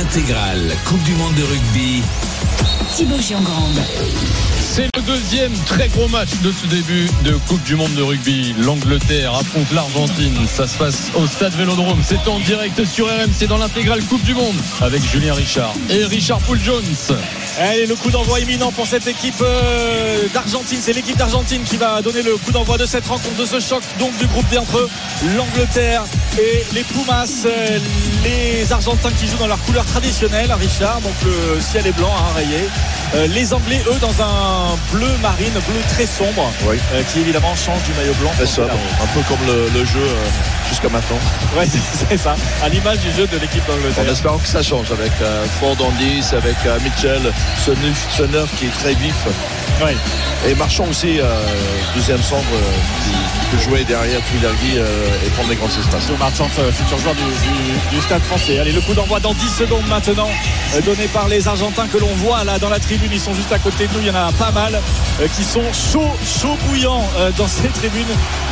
intégrale Coupe du Monde de rugby. Thibaut Giangrande. C'est le deuxième très gros match de ce début de Coupe du Monde de rugby. L'Angleterre affronte l'Argentine. Ça se passe au stade Vélodrome. C'est en direct sur RMC dans l'intégrale Coupe du Monde avec Julien Richard et Richard Poul Jones. Allez, le coup d'envoi imminent pour cette équipe euh, d'Argentine. C'est l'équipe d'Argentine qui va donner le coup d'envoi de cette rencontre, de ce choc donc du groupe D entre l'Angleterre et les Pumas. Euh, les Argentins qui jouent dans leur couleur traditionnelle, Richard. Donc le ciel est blanc, hein, rayé. Euh, les Anglais, eux, dans un bleu marine, bleu très sombre, Oui. euh, qui évidemment change du maillot blanc. C'est ça, bon, un peu comme le, le jeu euh, jusqu'à maintenant. Ouais, c'est ça. À l'image du jeu de l'équipe En d'Angleterre. espérant que ça change avec euh, Ford en 10, avec euh, Mitchell, ce ce qui est très vif. Et Marchand aussi, euh, deuxième centre, euh, qui, peut jouer derrière Tuilergui euh, et prendre les grands espaces. Marchand, euh, futur joueur du, du- du stade français. Allez, le coup d'envoi dans 10 secondes maintenant, donné par les Argentins que l'on voit là dans la tribune. Ils sont juste à côté de nous. Il y en a pas mal qui sont chauds, chauds bouillants dans ces tribunes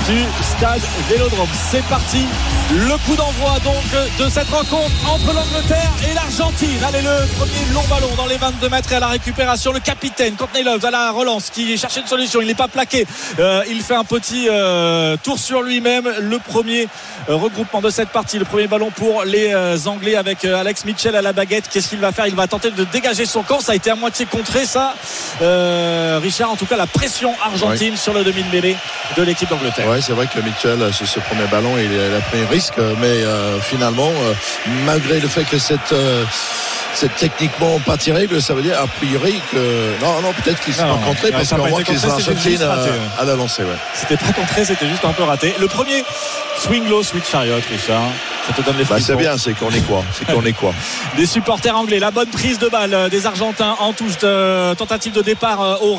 du stade Vélodrome. C'est parti. Le coup d'envoi donc de cette rencontre entre l'Angleterre et l'Argentine. Allez, le premier long ballon dans les 22 mètres et à la récupération. Le capitaine, Courtney Love, à la relance, qui cherchait une solution. Il n'est pas plaqué. Euh, il fait un petit euh, tour sur lui-même. Le premier euh, regroupement de cette partie. Le premier ballon pour les Anglais avec Alex Mitchell à la baguette. Qu'est-ce qu'il va faire? Il va tenter de dégager son camp. Ça a été à moitié contré, ça. Richard, en tout cas, la pression argentine sur le demi de mêlée de l'équipe d'Angleterre. Ouais, c'est vrai que Mitchell, sur ce premier ballon, il, a pris un risque, mais finalement, malgré le fait que cette, c'est techniquement pas terrible, ça veut dire a priori que. Non, non, peut-être qu'ils ne sont rencontrés parce Argentines juste raté, euh, ouais. à la lancée. Ouais. C'était pas contré, c'était juste un peu raté. Le premier, swing low, switch chariot, Richard. Ça te donne les Bah, c'est bien, c'est qu'on est quoi C'est qu'on est quoi des supporters anglais. La bonne prise de balle euh, des Argentins en touche de tentative de départ euh, au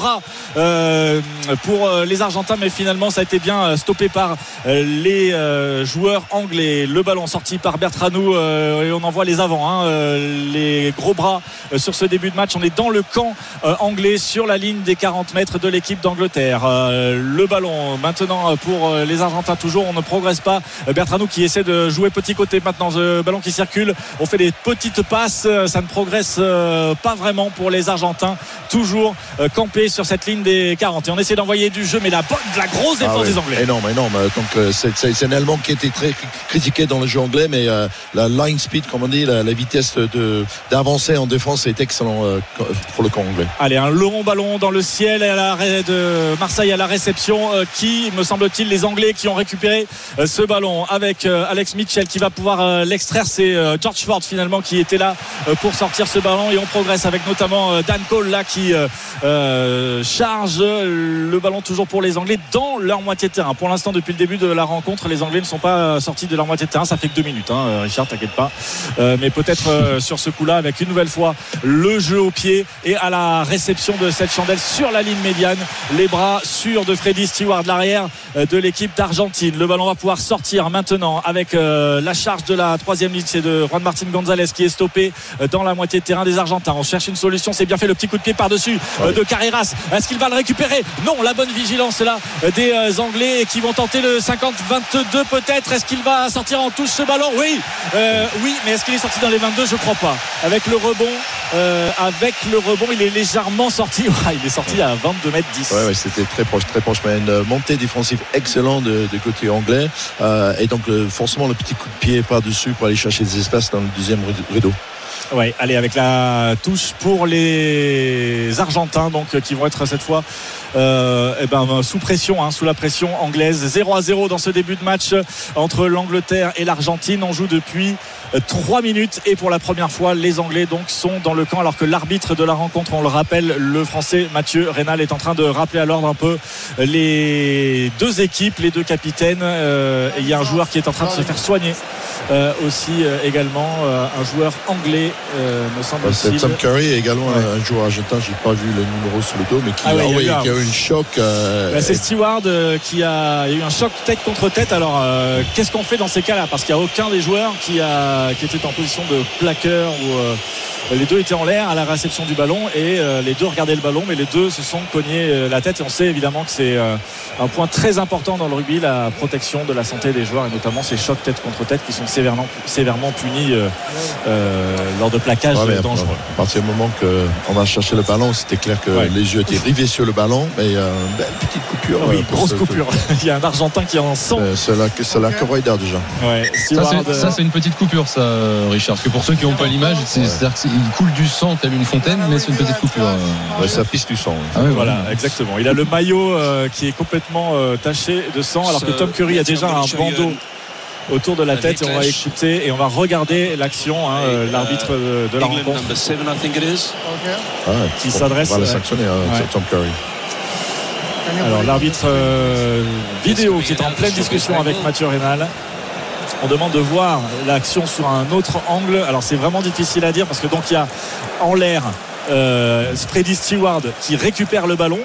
euh, pour euh, les Argentins, mais finalement ça a été bien euh, stoppé par euh, les euh, joueurs anglais. Le ballon sorti par Bertranou euh, et on en voit les avants, hein, euh, les gros bras euh, sur ce début de match. On est dans le camp euh, anglais sur la ligne des 40 mètres de l'équipe d'Angleterre. Euh, le ballon maintenant euh, pour euh, les Argentins toujours. On ne progresse pas. Euh, Bertranou qui essaie de jouer petit côté maintenant. Ce ballon qui circule. On fait des petites passes. Euh, Ça ne progresse euh, pas vraiment pour les Argentins. Toujours euh, campés sur cette ligne des 40. Et on essaie d'envoyer du jeu, mais la, bonne, la grosse défense Ah ouais, des Anglais. Énorme, énorme. Donc c'est un élément qui était très critiqué dans le jeu anglais, mais euh, la line speed, comme on dit, la, la vitesse de d'avancer en défense est excellent euh, pour le camp anglais. Allez, un long ballon dans le ciel à la ré- de Marseille à la réception. euh, qui, me semble-t-il, les Anglais qui ont récupéré ce ballon avec Alex Mitchell qui va pouvoir euh, l'extraire. C'est euh, George Ford finalement qui était là euh, pour sortir ce ballon et on progresse avec notamment Dan Cole là qui charge le ballon toujours pour les Anglais dans leur moitié de terrain. Pour l'instant, depuis le début de la rencontre, les Anglais ne sont pas sortis de leur moitié de terrain. Ça fait que deux minutes, hein, Richard, t'inquiète pas. Mais peut-être sur ce coup-là, avec une nouvelle fois le jeu au pied et à la réception de cette chandelle sur la ligne médiane. Les bras sûrs de Freddy Stewart, l'arrière de l'équipe d'Argentine. Le ballon va pouvoir sortir maintenant avec la charge de la troisième ligne. C'est de Juan Martin Gonzalez qui est stoppé euh, dans la moitié de terrain des Argentins. On cherche une solution. C'est bien fait le petit coup de pied par-dessus euh, de Carreras. Est-ce qu'il va le récupérer? Non, la bonne vigilance là euh, des Anglais qui vont tenter le 50-22 peut-être. Est-ce qu'il va sortir en touche ce ballon? Oui, Euh, oui, mais est-ce qu'il est sorti dans les 22 Je crois pas. Avec le rebond, euh, avec le rebond, il est légèrement sorti. Ouais, il est sorti à 22 mètres 10. Ouais, ouais, c'était très proche, très proche, mais une montée défensive excellente de, de côté anglais, Euh, et donc forcément le petit coup de pied par dessus pour aller chercher des espaces dans le deuxième rideau. Ouais, allez, avec la touche pour les Argentins, donc euh, qui vont être cette fois euh, eh ben, sous pression, hein, sous la pression anglaise. 0 à 0 dans ce début de match euh, entre l'Angleterre et l'Argentine. On joue depuis 3 minutes et pour la première fois, les Anglais sont dans le camp alors que l'arbitre de la rencontre, on le rappelle, le Français Mathieu Rénal est en train de rappeler à l'ordre un peu les deux équipes, les deux capitaines. Euh, et il y a un joueur qui est en train de se faire soigner euh, aussi euh, également, euh, un joueur anglais, euh, me semble-t-il. C'est Tom Curry également Ouais. un joueur argentin, j'ai pas vu le numéro sur le dos, mais qui, Ah ouais, a, oui, eu un- qui a eu une choc. euh, Bah, c'est Steward euh, qui a, eu un choc tête contre tête. Alors, qu'est-ce qu'on fait dans ces cas-là? Parce qu'il n'y a aucun des joueurs qui, a, qui était en position de plaqueur ou, les deux étaient en l'air à la réception du ballon et euh, les deux regardaient le ballon, mais les deux se sont cognés euh, la tête. Et on sait évidemment que c'est euh, un point très important dans le rugby, la protection de la santé des joueurs et notamment ces chocs tête contre tête qui sont sévèrement, sévèrement punis lors de plaquages Ouais, mais dangereux. à partir du moment qu'on a cherché le ballon, c'était clair que Ouais. les yeux étaient rivés sur le ballon. Mais euh, une belle petite coupure. Oui, euh, grosse ce- coupure. Il y a un Argentin qui est en sang. Euh, C'est la, c'est la déjà. Ouais, Ça, c'est- une petite coupure, ça, euh, Richard. Parce que pour ceux qui n'ont pas l'image, c'est- c'est-à-dire qu'il coule du sang tel une fontaine, mais c'est une petite coupure. euh. Ouais, ça pisse du sang. Ah Voilà, exactement. Il a le maillot euh, qui est complètement euh, taché de sang, alors que Tom Curry a déjà un bandeau autour de la tête. Et on va écouter et on va regarder l'action, hein, euh, l'arbitre de, de la rencontre. number seven, I think it is. Ouais, Qui s'adresse, On va le ouais. sanctionner, hein, Ouais. Tom Curry. Alors l'arbitre euh, vidéo qui est en pleine discussion avec Mathieu Rénal. On demande de voir l'action sur un autre angle. Alors c'est vraiment difficile à dire parce que donc il y a en l'air euh, Freddy Stewart qui récupère le ballon,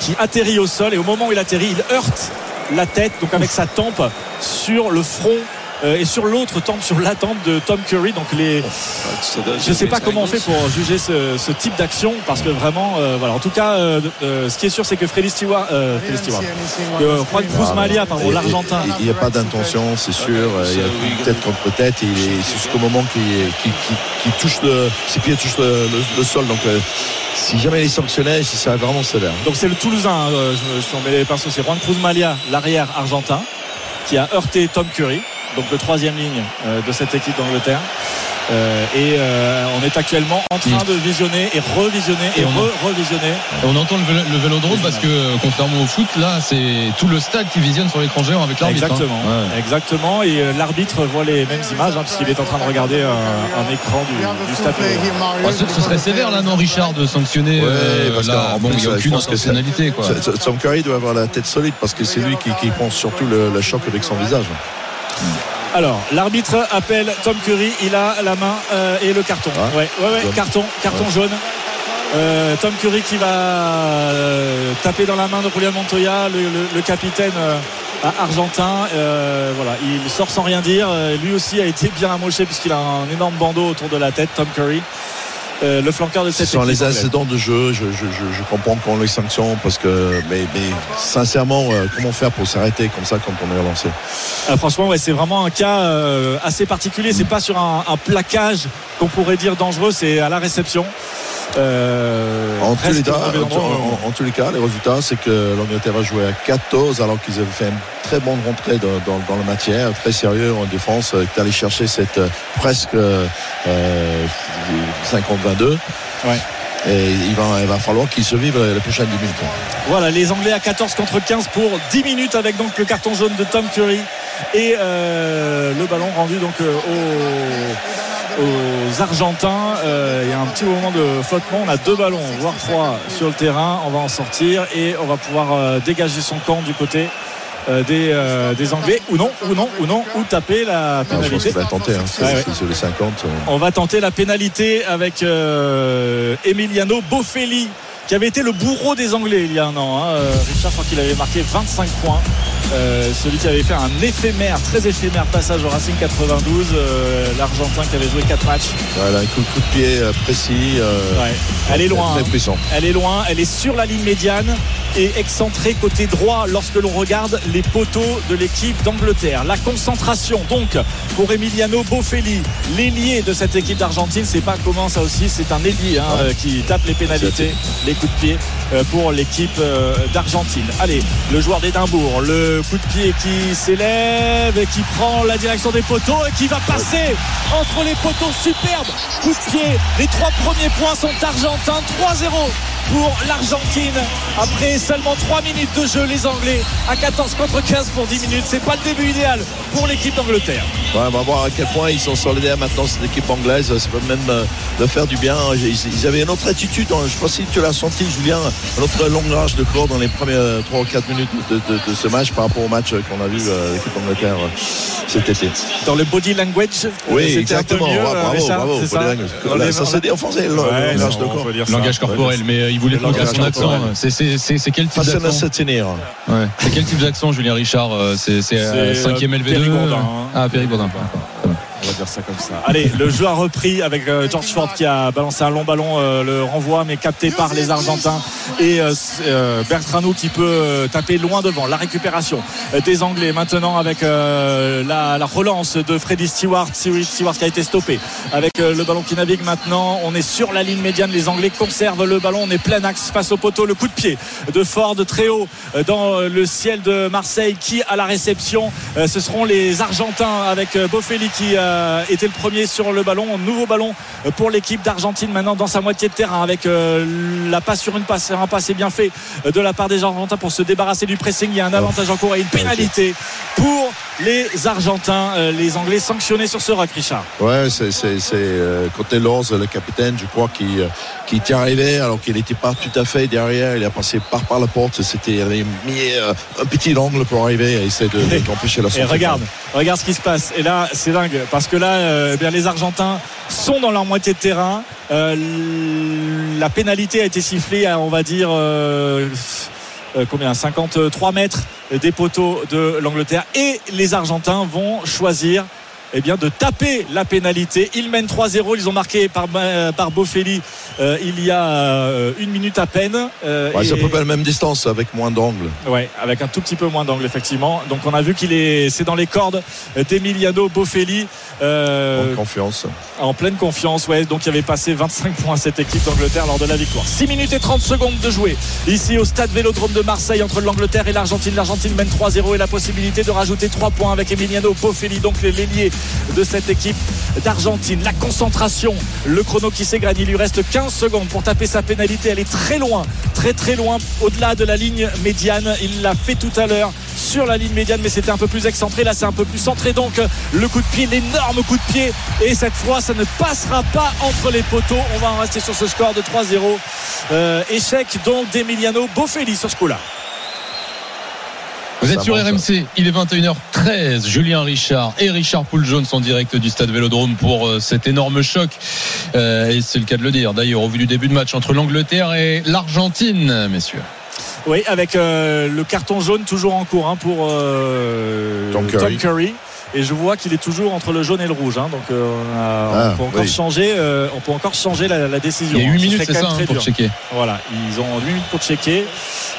qui atterrit au sol et au moment où il atterrit, il heurte la tête, donc avec sa tempe sur le front et sur l'autre tempe, sur la tempe de Tom Curry. Donc les, je ne sais pas comment on fait pour juger ce, ce type d'action parce que vraiment, euh, voilà. En tout cas, euh, euh, ce qui est sûr, c'est que Freddy Stewart, euh, Freddy Stewart, que Juan Cruz Malia, pardon, l'Argentin. Il n'y a pas d'intention, c'est sûr. Il y a une tête contre tête. Et il est- c'est jusqu'au moment qu'il touche le, ses pieds touchent le, le- le sol. Donc, euh, si jamais il est sanctionné, c'est ça vraiment sévère. Donc c'est le Toulousain, euh, je, me suis emmêlé les pinceaux, c'est Juan Cruz Malia, l'arrière argentin, qui a heurté Tom Curry, donc le troisième ligne euh, de cette équipe d'Angleterre. Euh, et euh, on est actuellement en train Mm. de visionner et revisionner et Et on- re-revisionner. Et on entend le, vélo- le vélodrome parce que, contrairement au foot, là, c'est tout le stade qui visionne sur l'écran géant avec l'arbitre. hein. Exactement, Ouais. exactement. Et euh, l'arbitre voit les mêmes images hein, puisqu'il est en train de regarder un, un écran du, du stade. Bah, ce, ce serait sévère là, non, Richard, de sanctionner. Ouais, euh, parce là, qu'en bon, il n'y a aucune intentionnalité, quoi. Tom Curry doit avoir la tête solide parce que c'est lui qui, qui prend surtout le, le choc avec son visage. Alors, l'arbitre appelle Tom Curry, il a la main euh, et le carton. Ah. ouais, ouais, carton, carton jaune. Euh, Tom Curry qui va euh, taper dans la main de Julian Montoya, le, le- le capitaine argentin. Voilà, il sort sans rien dire. Lui aussi a été bien amoché puisqu'il a un énorme bandeau autour de la tête, Tom Curry. Euh, le flanqueur de Ce cette sont équipe les incidents de jeu. Je, je, je, je comprends qu'on les sanctionne parce que, mais, mais sincèrement, euh, comment faire pour s'arrêter comme ça quand on est relancé? Ah, franchement, ouais, c'est vraiment un cas euh, assez particulier. C'est pas sur un, un plaquage qu'on pourrait dire dangereux, c'est à la réception. Euh, En tous, les cas, au mauvais en, endroit. en- en tous les cas, les résultats, c'est que l'Angleterre a joué à 14 alors qu'ils avaient fait une très bonne rentrée dans, dans, dans la matière, très sérieux en défense, euh, qui allait chercher cette euh, presque euh, euh, 50-22. Ouais. Et il va, il va falloir qu'ils se vivent les prochaines 10 minutes. Voilà, les Anglais à 14 contre 15 pour 10 minutes avec donc le carton jaune de Tom Curry et euh, le ballon rendu donc euh, aux, Argentins. Euh, il y a un petit moment de flottement. On a deux ballons, voire trois sur le terrain. On va en sortir et on va pouvoir euh, dégager son camp du côté euh, des, euh, des Anglais ou non, ou non, ou non, ou taper la pénalité. va tenter. Hein, Ouais, sur les 50. euh. On va tenter la pénalité avec euh, Emiliano Boffelli qui avait été le bourreau des Anglais il y a un an. hein. Euh, Richard, je crois qu'il avait marqué 25 points. Euh, celui qui avait fait un éphémère, très éphémère passage au Racing 92. euh, L'Argentin qui avait joué 4 matchs. Voilà, un coup, coup de pied précis. euh, Ouais. Elle est loin. Très hein. puissant. Elle est loin, elle est sur la ligne médiane et excentrée côté droit lorsque l'on regarde les poteaux de l'équipe d'Angleterre. La concentration donc pour Emiliano Boffelli, l'ailier de cette équipe d'Argentine. C'est pas comment ça aussi, c'est un ailier hein, qui tape les pénalités, les coups de pied euh, pour l'équipe euh, d'Argentine. Allez, le joueur d'Édimbourg, le coup de pied qui s'élève et qui prend la direction des poteaux et qui va passer entre les poteaux. Superbe coup de pied. Les trois premiers points sont argentins. 3-0 pour l'Argentine. Après seulement 3 minutes de jeu, les Anglais à 14 contre 15 pour 10 minutes. C'est pas le début idéal pour l'équipe d'Angleterre. On va voir à quel point ils sont solidaires maintenant, cette équipe anglaise. Ça peut même euh, leur faire du bien. Ils, avaient une autre attitude. hein. Je pas si tu l'as senti, Julien, un autre longuage de corps dans les premières 3 ou 4 minutes de, de- de ce match par rapport au match qu'on a vu euh, l'équipe d'Angleterre euh, cet été. Dans le body language, euh, Oui, exactement. mieux, Ouais, euh, bravo, Richard, bravo. c'est Body ça Là, les- ça s'est dit en français, le Ouais, langage non, de corps. ça. Langage corporel, mais euh, il voulait Le prendre langage son accent. C'est- C'est c'est- c'est quel type d'accent se tenir. Ouais. C'est quel type d'accent, Julien Richard Euh, C'est c'est, euh, C'est, 5e euh, LV2 Périgourdin, hein. Ah, Périgourdin. Allez, le jeu a repris avec euh, George Ford qui a balancé un long ballon, euh, le renvoi mais capté par les Argentins et euh, Bertrano qui peut taper loin devant. La récupération des Anglais maintenant avec la, la relance de Freddy Stewart, Stewart qui a été stoppé avec le ballon qui navigue maintenant. On est sur la ligne médiane, les Anglais conservent le ballon, on est plein axe face au poteau. Le coup de pied de Ford très haut dans le ciel de Marseille qui à la réception. Ce seront les Argentins avec Bofelli qui euh, était le premier sur le ballon. Nouveau ballon pour l'équipe d'Argentine maintenant dans sa moitié de terrain avec euh, la passe sur une passe, un passé bien fait de la part des Argentins pour se débarrasser du pressing. Il y a un avantage en cours et une pénalité pour les Argentins. Euh, Les Anglais sanctionnés sur ce rock, Richard. Ouais, c'est c'est- c'est, euh, côté Lors, le capitaine, je crois, qui, euh, qui était arrivé alors qu'il n'était pas tout à fait derrière. Il a passé par, par la porte. C'était, il avait mis un petit angle pour arriver et essayer de- Et- d'empêcher la Et sortie. regarde, regarde ce qui se passe. Et là, c'est dingue parce que là, euh, eh bien, les Argentins sont dans leur moitié de terrain. Euh, la pénalité a été sifflée à, on va dire, euh, combien 53 mètres des poteaux de l'Angleterre. Et les Argentins vont choisir. Eh bien, de taper la pénalité. Ils mènent 3-0. Ils ont marqué par, euh, par Bofelli euh, il y a euh, une minute à peine. Euh, Ouais, c'est à peu près la même distance avec moins d'angle. Ouais, avec un tout petit peu moins d'angle effectivement. Donc on a vu qu'il est, c'est dans les cordes d'Emiliano Bofelli euh, En confiance. en pleine confiance. Ouais, donc il avait passé 25 points à cette équipe d'Angleterre lors de la victoire. 6 minutes et 30 secondes de jouer ici au stade Vélodrome de Marseille entre l'Angleterre et l'Argentine. L'Argentine mène 3-0 et la possibilité de rajouter 3 points avec Emiliano Bofelli, donc l'ailier de cette équipe d'Argentine. La concentration, le chrono qui s'égrène. Il lui reste 15 secondes pour taper sa pénalité. Elle est très loin, très très loin, au-delà de la ligne médiane. Il l'a fait tout à l'heure sur la ligne médiane, mais c'était un peu plus excentré. Là, c'est un peu plus centré. Donc, le coup de pied, l'énorme coup de pied. Et cette fois, ça ne passera pas entre les poteaux. On va en rester sur ce score de 3-0. Euh, échec donc d'Emiliano Bofelli sur ce coup-là. Vous êtes sur. RMC, il est 21h13. Julien Richard et Richard Poul-Jones en direct du stade Vélodrome pour euh, cet énorme choc. Euh, et c'est le cas de le dire. D'ailleurs, au vu du début de match entre l'Angleterre et l'Argentine, messieurs. Oui, avec euh, le carton jaune toujours en cours hein, pour euh, Tom Curry. Et je vois qu'il est toujours entre le jaune et le rouge. hein. donc euh, on, a- on Ah, peut encore oui. changer, euh, on peut encore changer la, la décision. Il y a hein. 8 Ce minutes, c'est ça, hein, pour checker. Voilà, ils ont 8 minutes pour checker.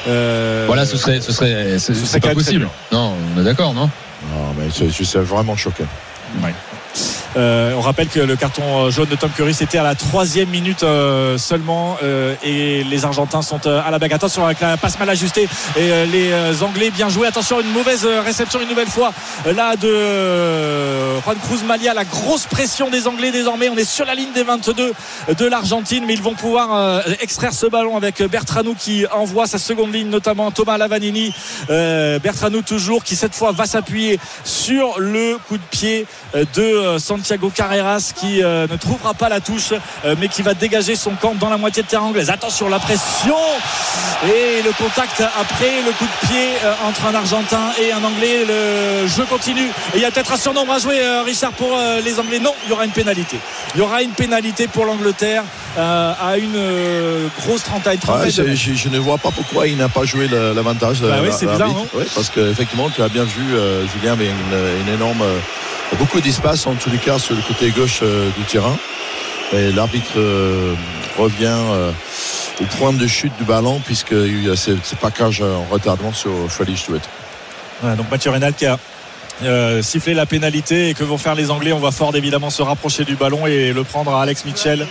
Euh, Voilà, ce serait, ce serait, c'est ce pas possible. Non, on est d'accord, non? Non, mais c'est- je suis vraiment choqué. Euh, on rappelle que le carton jaune de Tom Curry c'était à la troisième minute euh, seulement euh, et les Argentins sont euh, à la bague. Attention avec la passe mal ajustée et euh, les euh, Anglais bien joués. Attention une mauvaise euh, réception une nouvelle fois euh, là de euh, Juan Cruz Malia. La grosse pression des Anglais désormais. On est sur la ligne des 22 de l'Argentine mais ils vont pouvoir euh, extraire ce ballon avec Bertranou qui envoie sa seconde ligne notamment Thomas Lavanini. Euh, Bertranou toujours qui cette fois va s'appuyer sur le coup de pied euh, de euh, Santiago Carreras qui euh, ne trouvera pas la touche euh, mais qui va dégager son camp dans la moitié de terrain anglaise. Attention la pression et le contact après le coup de pied euh, entre un Argentin et un Anglais. Le jeu continue. Et il y a peut-être un surnombre à jouer Richard pour les Anglais. Non, il y aura une pénalité. Il y aura une pénalité pour l'Angleterre à une grosse trentaine. Ouais, je, je ne vois pas pourquoi il n'a pas joué l'avantage. Bah oui, c'est bizarre, non Oui, parce qu'effectivement, tu as bien vu, Julien avait une, une énorme, beaucoup d'espace en tous les cas sur le côté gauche euh, du terrain. Et l'arbitre euh, revient euh, au point de chute du ballon puisqu'il y a ce, package en retardement sur Freddy Stewart. Donc Mathieu Reynal qui a euh, sifflé la pénalité et que vont faire les Anglais On va fort évidemment se rapprocher du ballon et le prendre à Alex Mitchell.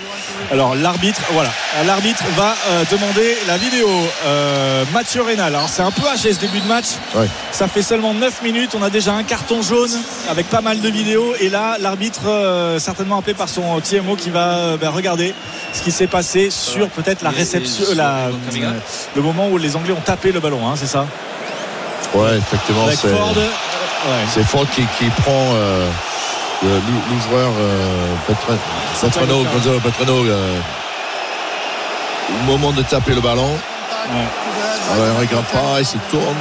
Alors l'arbitre, voilà, l'arbitre va euh, demander la vidéo. Euh, Mathieu Reynal. Alors c'est un peu haché ce début de match. Ouais. Ça fait seulement 9 minutes. On a déjà un carton jaune avec pas mal de vidéos et là l'arbitre euh, certainement appelé par son TMO qui va euh, ben, regarder ce qui s'est passé sur peut-être la réception, la, le moment où les Anglais ont tapé le ballon. hein, c'est ça. Ouais, effectivement, Avec c'est Ford. Ouais. c'est Ford qui, qui prend euh, l'ouvreur euh, Gonzalo euh, au moment de taper le ballon. Alors, il ne regarde pas, il se tourne.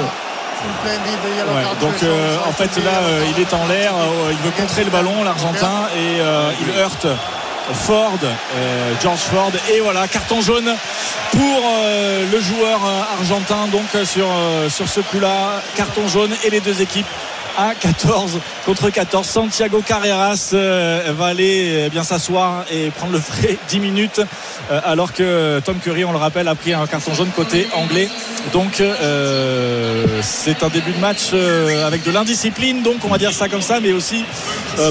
Ouais, donc euh, en fait là euh, il est en l'air, euh, il veut contrer le ballon l'Argentin et il heurte Ford, George Ford et voilà carton jaune pour le joueur argentin donc sur, sur ce coup là carton jaune et les deux équipes à 14 contre 14. Santiago Carreras euh, va aller eh bien s'asseoir et prendre le frais 10 minutes euh, alors que Tom Curry, on le rappelle, a pris un carton jaune côté anglais. Donc euh, c'est un début de match avec de l'indiscipline, donc on va dire ça comme ça, mais aussi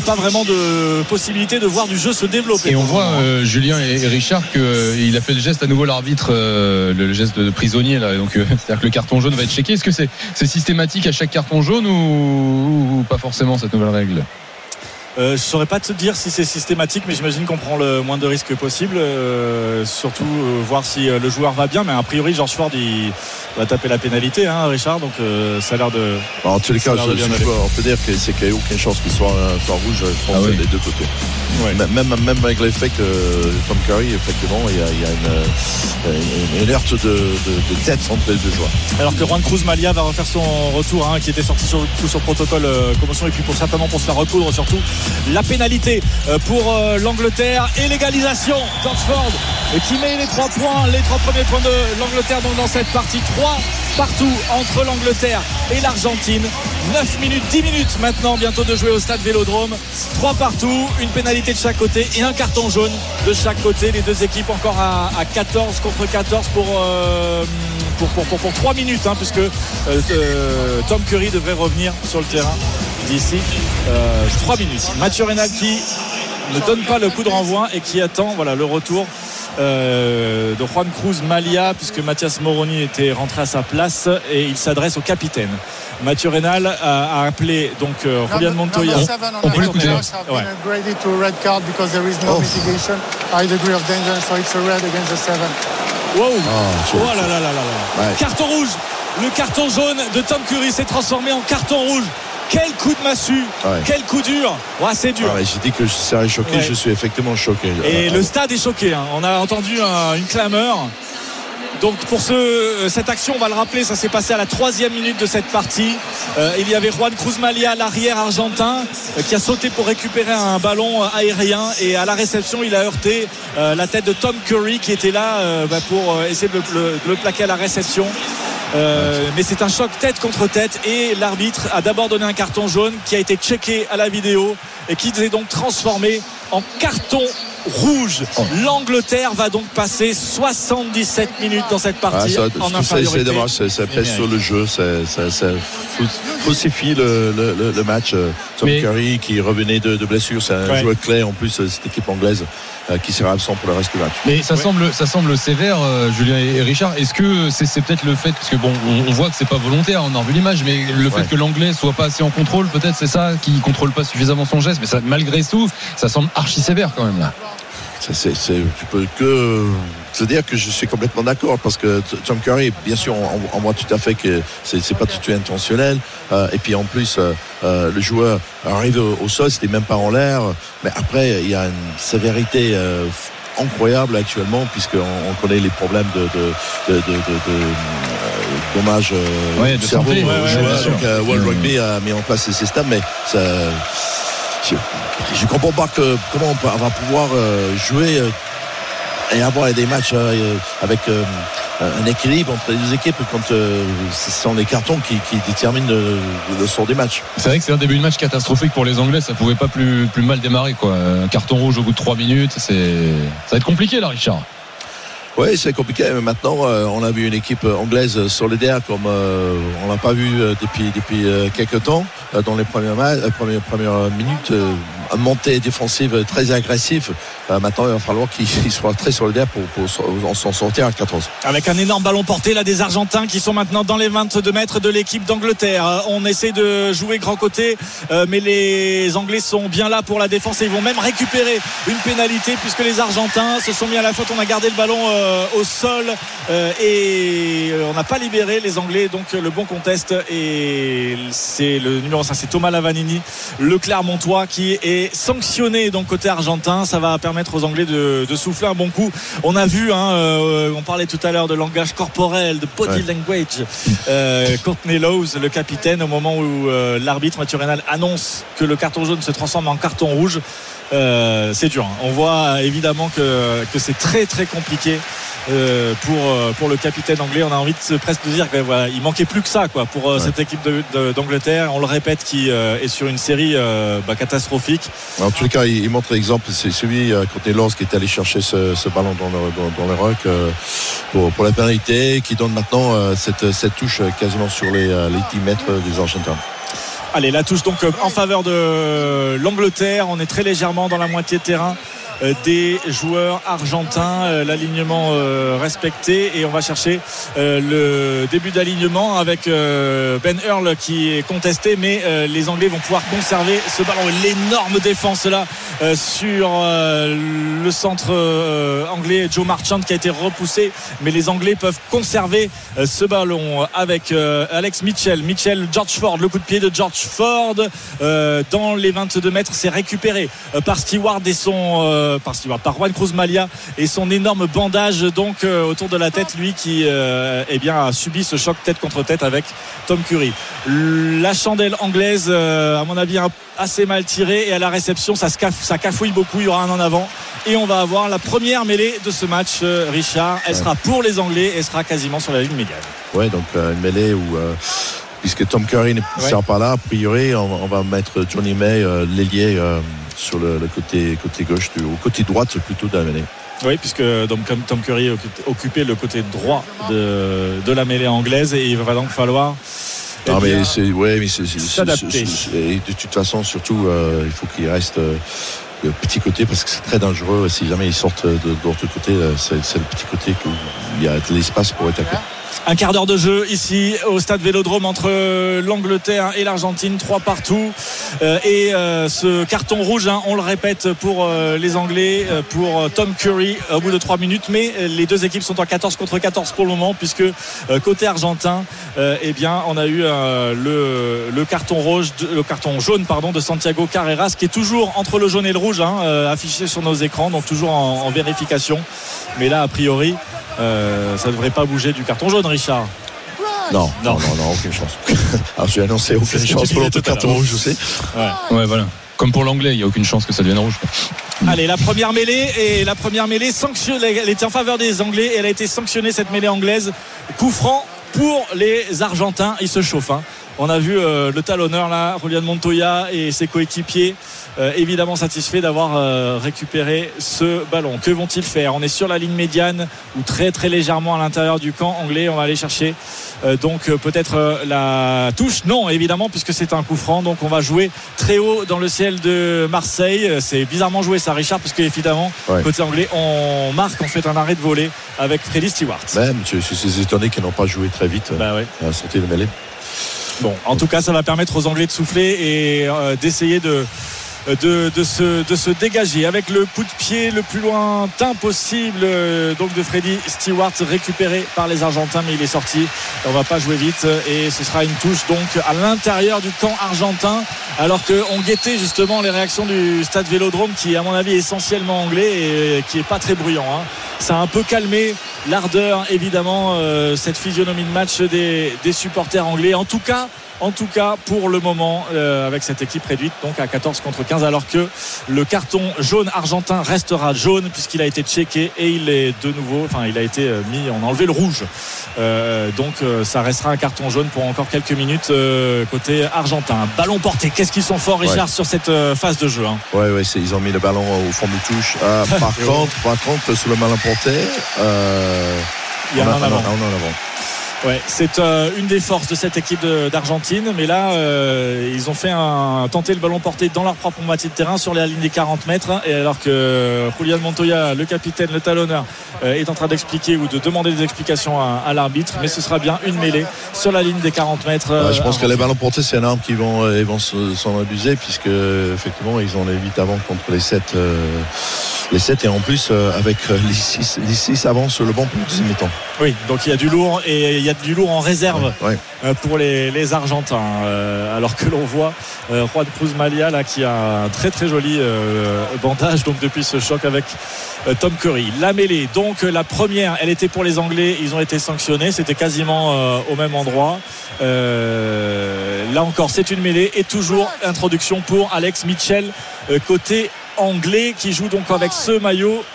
pas vraiment de possibilité de voir du jeu se développer. Et on voit Julien et, Richard qu'il a fait le geste à nouveau l'arbitre, le, geste de prisonnier là. Donc c'est-à-dire que le carton jaune va être checké. Est-ce que c'est c'est systématique à chaque carton jaune ou, ou pas forcément cette nouvelle règle Euh, je saurais pas te dire si c'est systématique, mais j'imagine qu'on prend le moins de risques possible. euh, surtout euh, voir si euh, le joueur va bien. Mais a priori, George Ford il va taper la pénalité, hein, Richard. Donc euh, ça a l'air de. Bon, en tous les cas, je- peux- on peut dire que c'est qu'il n'y a aucune chance qu'il soit, euh, soit rouge, je pense, Ah oui. des deux côtés. Ouais. Même, avec l'effet que Tom Curry, effectivement, il y a, il y a une, euh, une, une alerte de, de- de tête entre les deux joueurs. Alors que Juan Cruz Malia va refaire son retour, hein, qui était sorti sur, sur protocole euh, commotion et puis pour certainement pour se faire recoudre surtout la pénalité euh, pour euh, l'Angleterre et l'égalisation. George Ford euh, qui met les trois points, les trois premiers points de l'Angleterre donc dans cette partie. Trois partout entre l'Angleterre et l'Argentine. 9 minutes, 10 minutes maintenant bientôt de jouer au stade Vélodrome. Trois partout, une pénalité de chaque côté et un carton jaune de chaque côté. Les deux équipes encore à, à 14 contre 14 pour, euh, pour, pour, pour, pour 3 minutes, hein, puisque euh, euh, Tom Curry devrait revenir sur le terrain d'ici euh, 3 minutes. Mathieu Reynal qui ne donne pas le coup de renvoi et qui attend voilà, le retour euh, de Juan Cruz Malia puisque Mathias Moroni était rentré à sa place et il s'adresse au capitaine. Mathieu Reynal a, a appelé donc euh, Julian Montoya. On peut l'écouter. Oh. mitigation, high degree of danger, so it's a red against the seven. Wow. Ah, Oh là là là là là. Ouais. Carton rouge. Le carton jaune de Tom Curry s'est transformé en carton rouge. Quel coup de massue. Ouais. Quel coup dur. Ouais, c'est dur. Ah ouais, J'ai dit que je serais choqué, je suis effectivement choqué. Et Euh, le stade est choqué. hein. On a entendu un- une clameur. Donc pour ce, cette action, on va le rappeler, ça s'est passé à la troisième minute de cette partie. Euh, il y avait Juan Cruz Malia, l'arrière argentin, euh, qui a sauté pour récupérer un ballon euh, aérien et à la réception, il a heurté euh, la tête de Tom Curry qui était là euh, bah, pour euh, essayer de le, le- de le plaquer à la réception. Euh, mais c'est un choc tête contre tête et l'arbitre a d'abord donné un carton jaune qui a été checké à la vidéo et qui s'est donc transformé en carton rouge. L'Angleterre va donc passer 77 minutes dans cette Ah, partie ça, en ça, c'est infériorité. dommage, ça, ça pèse sur le jeu, ça, ça, faussifie le, le, le- le match. Euh, Tom Mais- Curry qui revenait de, de blessure, c'est un Ouais. joueur clé en plus, euh, cette équipe anglaise qui sera absent pour le reste du match. Mais ça Ouais. semble, ça semble sévère, euh, Julien et Richard. Est-ce que c'est peut-être le fait, parce que bon, on, on voit que c'est pas volontaire, on a revu l'image, mais le fait Ouais. que l'anglais soit pas assez en contrôle, peut-être c'est ça, qui contrôle pas suffisamment son geste. Mais ça, malgré tout, ça semble archi sévère quand même là. Ça, c'est, c'est- je peux que se dire que je suis complètement d'accord parce que Tom Curry, bien sûr, on, on voit tout à fait que c'est, c'est pas tout intentionnel. Euh, et puis en plus, euh, euh, le joueur arrive au, au sol, c'était même pas en l'air. Mais après, il y a une sévérité. euh, incroyable actuellement puisqu'on on connaît les problèmes de, de, de, de, euh, dommages euh, Ouais, du de cerveau Ouais, ouais. Donc, World. Rugby a mis en place ces systèmes mais ça, je, je comprends pas comment on, va pouvoir euh, jouer euh, et avoir des matchs euh, avec un équilibre entre les deux équipes quand ce sont les cartons qui, déterminent le, sort des matchs. C'est vrai que c'est un début de match catastrophique pour les Anglais. Ça pouvait pas plus, mal démarrer quoi. Un carton rouge au bout de 3 minutes, ça va être compliqué là, Richard. Oui, c'est compliqué. Mais maintenant, euh, on a vu une équipe anglaise solidaire comme euh, on l'a pas vu euh, depuis depuis quelques temps dans les premières minutes. Montée défensive très agressive. Euh, maintenant, il va falloir qu'ils soient très solidaires pour, pour s'en- sortir à 14. Avec un énorme ballon porté là des Argentins qui sont maintenant dans les 22 mètres de l'équipe d'Angleterre. Euh, On essaie de jouer grand côté, euh, mais les Anglais sont bien là pour la défense et ils vont même récupérer une pénalité puisque les Argentins se sont mis à la faute. On a gardé le ballon au sol et on n'a pas libéré les Anglais. Donc le bon conteste et c'est le numéro 5, c'est Thomas Lavanini, le Clermontois qui est sanctionné donc côté argentin. Ça va permettre aux Anglais de, de souffler un bon coup. On a vu, hein, euh, on parlait tout à l'heure de langage corporel, de body Ouais. language. Euh, Courtney Lowes, le capitaine, au moment où euh, l'arbitre Mathieu Reynal annonce que le carton jaune se transforme en carton rouge, euh, c'est dur. hein. On voit évidemment que, que c'est très très compliqué euh, pour, euh, pour le capitaine anglais. On a envie de se, presque de dire qu'il voilà, il manquait plus que ça quoi, pour euh, Ouais. cette équipe d'Angleterre. On le répète, qui euh, est sur une série euh, bah, catastrophique. En les cas, il, il montre l'exemple. C'est celui euh, côté Lens qui est allé chercher ce, ce ballon dans le, dans, dans le rock euh, pour, pour la pénalité, qui donne maintenant euh, cette, cette touche euh, quasiment sur les, euh, les 10 mètres des Argentins. Allez, la touche donc euh, en faveur de l'Angleterre. On est très légèrement dans la moitié de terrain des joueurs argentins. Euh, L'alignement euh, respecté et on va chercher euh, le début d'alignement avec euh, Ben Earl qui est contesté, mais euh, les Anglais vont pouvoir conserver ce ballon. L'énorme défense là euh, sur euh, le centre euh, anglais Joe Marchand qui a été repoussé, mais les Anglais peuvent conserver euh, ce ballon avec euh, Alex Mitchell. Mitchell, George Ford, le coup de pied de George Ford euh, dans les 22 mètres, c'est récupéré euh, par Stewart et son euh, par Stewart, par Juan Cruz Malia et son énorme bandage donc euh, autour de la tête, lui qui euh, eh bien a subi ce choc tête contre tête avec Tom Curry. La chandelle anglaise, euh, à mon avis, assez mal tirée et à la réception, ça, se caf- ça cafouille beaucoup. Il y aura un en avant et on va avoir la première mêlée de ce match, euh, Richard. Elle sera pour les Anglais et sera quasiment sur la ligne médiane. Ouais, donc euh, une mêlée où, euh, puisque Tom Curry ne Ouais. sert pas là, a priori, on, va- on va mettre Johnny May, euh, l'ailier, euh, sur le, le côté, côté gauche, du, au côté droite plutôt de la mêlée. Oui, puisque donc, comme Tom Curry occupait le côté droit de, de la mêlée anglaise et il va donc falloir. eh Non, bien, mais c'est, ouais, mais c'est, c'est- s'adapter. de toute façon, surtout, euh, il faut qu'il reste euh, le petit côté parce que c'est très dangereux. Si jamais ils sortent de, de l'autre côté, euh, c'est, c'est le petit côté où il y a de l'espace pour attaquer. Un quart d'heure de jeu ici au stade Vélodrome entre l'Angleterre et l'Argentine, trois partout. Euh, et euh, ce carton rouge, hein, on le répète pour euh, les Anglais, euh, pour euh, Tom Curry au bout de trois minutes. Mais euh, les deux équipes sont en 14 contre 14 pour le moment, puisque euh, côté argentin, euh, eh bien, on a eu euh, le, carton rouge, le carton jaune, pardon, de Santiago Carreras, qui est toujours entre le jaune et le rouge, hein, euh, affiché sur nos écrans, donc toujours en vérification. Mais là, a priori, euh, ça ne devrait pas bouger du carton jaune, Richard. Non, Non. non, non, aucune chance. Alors j'ai annoncé aucune chance pour l'autre carton rouge, je sais. Ouais, voilà. Comme pour l'anglais, il n'y a aucune chance que ça devienne rouge. Allez, la première mêlée et la première mêlée sanctionnée. Elle était en faveur des Anglais et elle a été sanctionnée cette mêlée anglaise. Coup franc pour les Argentins. Ils se chauffent. hein. On a vu euh, le talonneur là, Julian Montoya et ses coéquipiers euh, évidemment satisfaits d'avoir euh, récupéré ce ballon. Que vont-ils faire? On est sur la ligne médiane ou très très légèrement à l'intérieur du camp anglais. On va aller chercher donc peut-être la touche. Non, évidemment, puisque c'est un coup franc. Donc on va jouer très haut dans le ciel de Marseille. C'est bizarrement joué ça, Richard, parce qu'évidemment, Ouais. côté anglais, on marque, on fait un arrêt de volée avec Freddy Stewart. Même, je, je suis étonné qu'ils n'ont pas joué très vite Bah ouais. à la sortie de mêlée. Bon, en tout cas, ça va permettre aux Anglais de souffler et euh, d'essayer de, de, de se, de se dégager. Avec le coup de pied le plus lointain possible euh, donc de Freddy Stewart récupéré par les Argentins mais il est sorti. On va pas jouer vite et ce sera une touche donc à l'intérieur du camp argentin. Alors qu'on guettait justement les réactions du stade Vélodrome qui à mon avis est essentiellement anglais et qui est pas très bruyant hein. ça a un peu calmé l'ardeur évidemment euh, cette physionomie de match des, des supporters anglais. En tout cas en tout cas pour le moment euh, avec cette équipe réduite donc à 14 contre 15 alors que le carton jaune argentin restera jaune puisqu'il a été checké et il est de nouveau enfin il a été euh, mis on a enlevé le rouge Euh, donc euh, ça restera un carton jaune pour encore quelques minutes euh, côté argentin ballon porté qu'est-ce qu'ils sont forts Richard sur cette euh, phase de jeu hein? Ouais, ouais, ils ont mis le ballon au fond de touche. Ah, par contre, par contre, sur le malin porté, euh, il y a a un en avant. Ouais, c'est euh, une des forces de cette équipe d'Argentine, mais là euh, ils ont fait un tenter le ballon porté dans leur propre moitié de terrain sur la ligne des 40 mètres, et alors que Julian Montoya, le capitaine, le talonneur, euh, est en train d'expliquer ou de demander des explications à, à l'arbitre, mais ce sera bien une mêlée sur la ligne des 40 mètres. Ouais, je pense que les ballons portés, c'est une arme qui vont, ils vont se- s'en abuser, puisque effectivement, ils ont les 8 avant contre les 7. les 7 et en plus, avec les 6 les six avant sur le banc pour le deuxième mi-temps. Oui, donc il y a du lourd et il y a du lourd en réserve. Ouais. euh, pour les, les Argentins. Euh, alors que l'on voit euh, Juan Cruz Malia là, qui a un très très joli euh, bandage donc depuis ce choc avec Tom Curry. La mêlée, donc la première, elle était pour les Anglais, ils ont été sanctionnés, c'était quasiment au même endroit. Là encore, c'est une mêlée et toujours introduction pour Alex Mitchell côté anglais qui joue donc avec ce maillot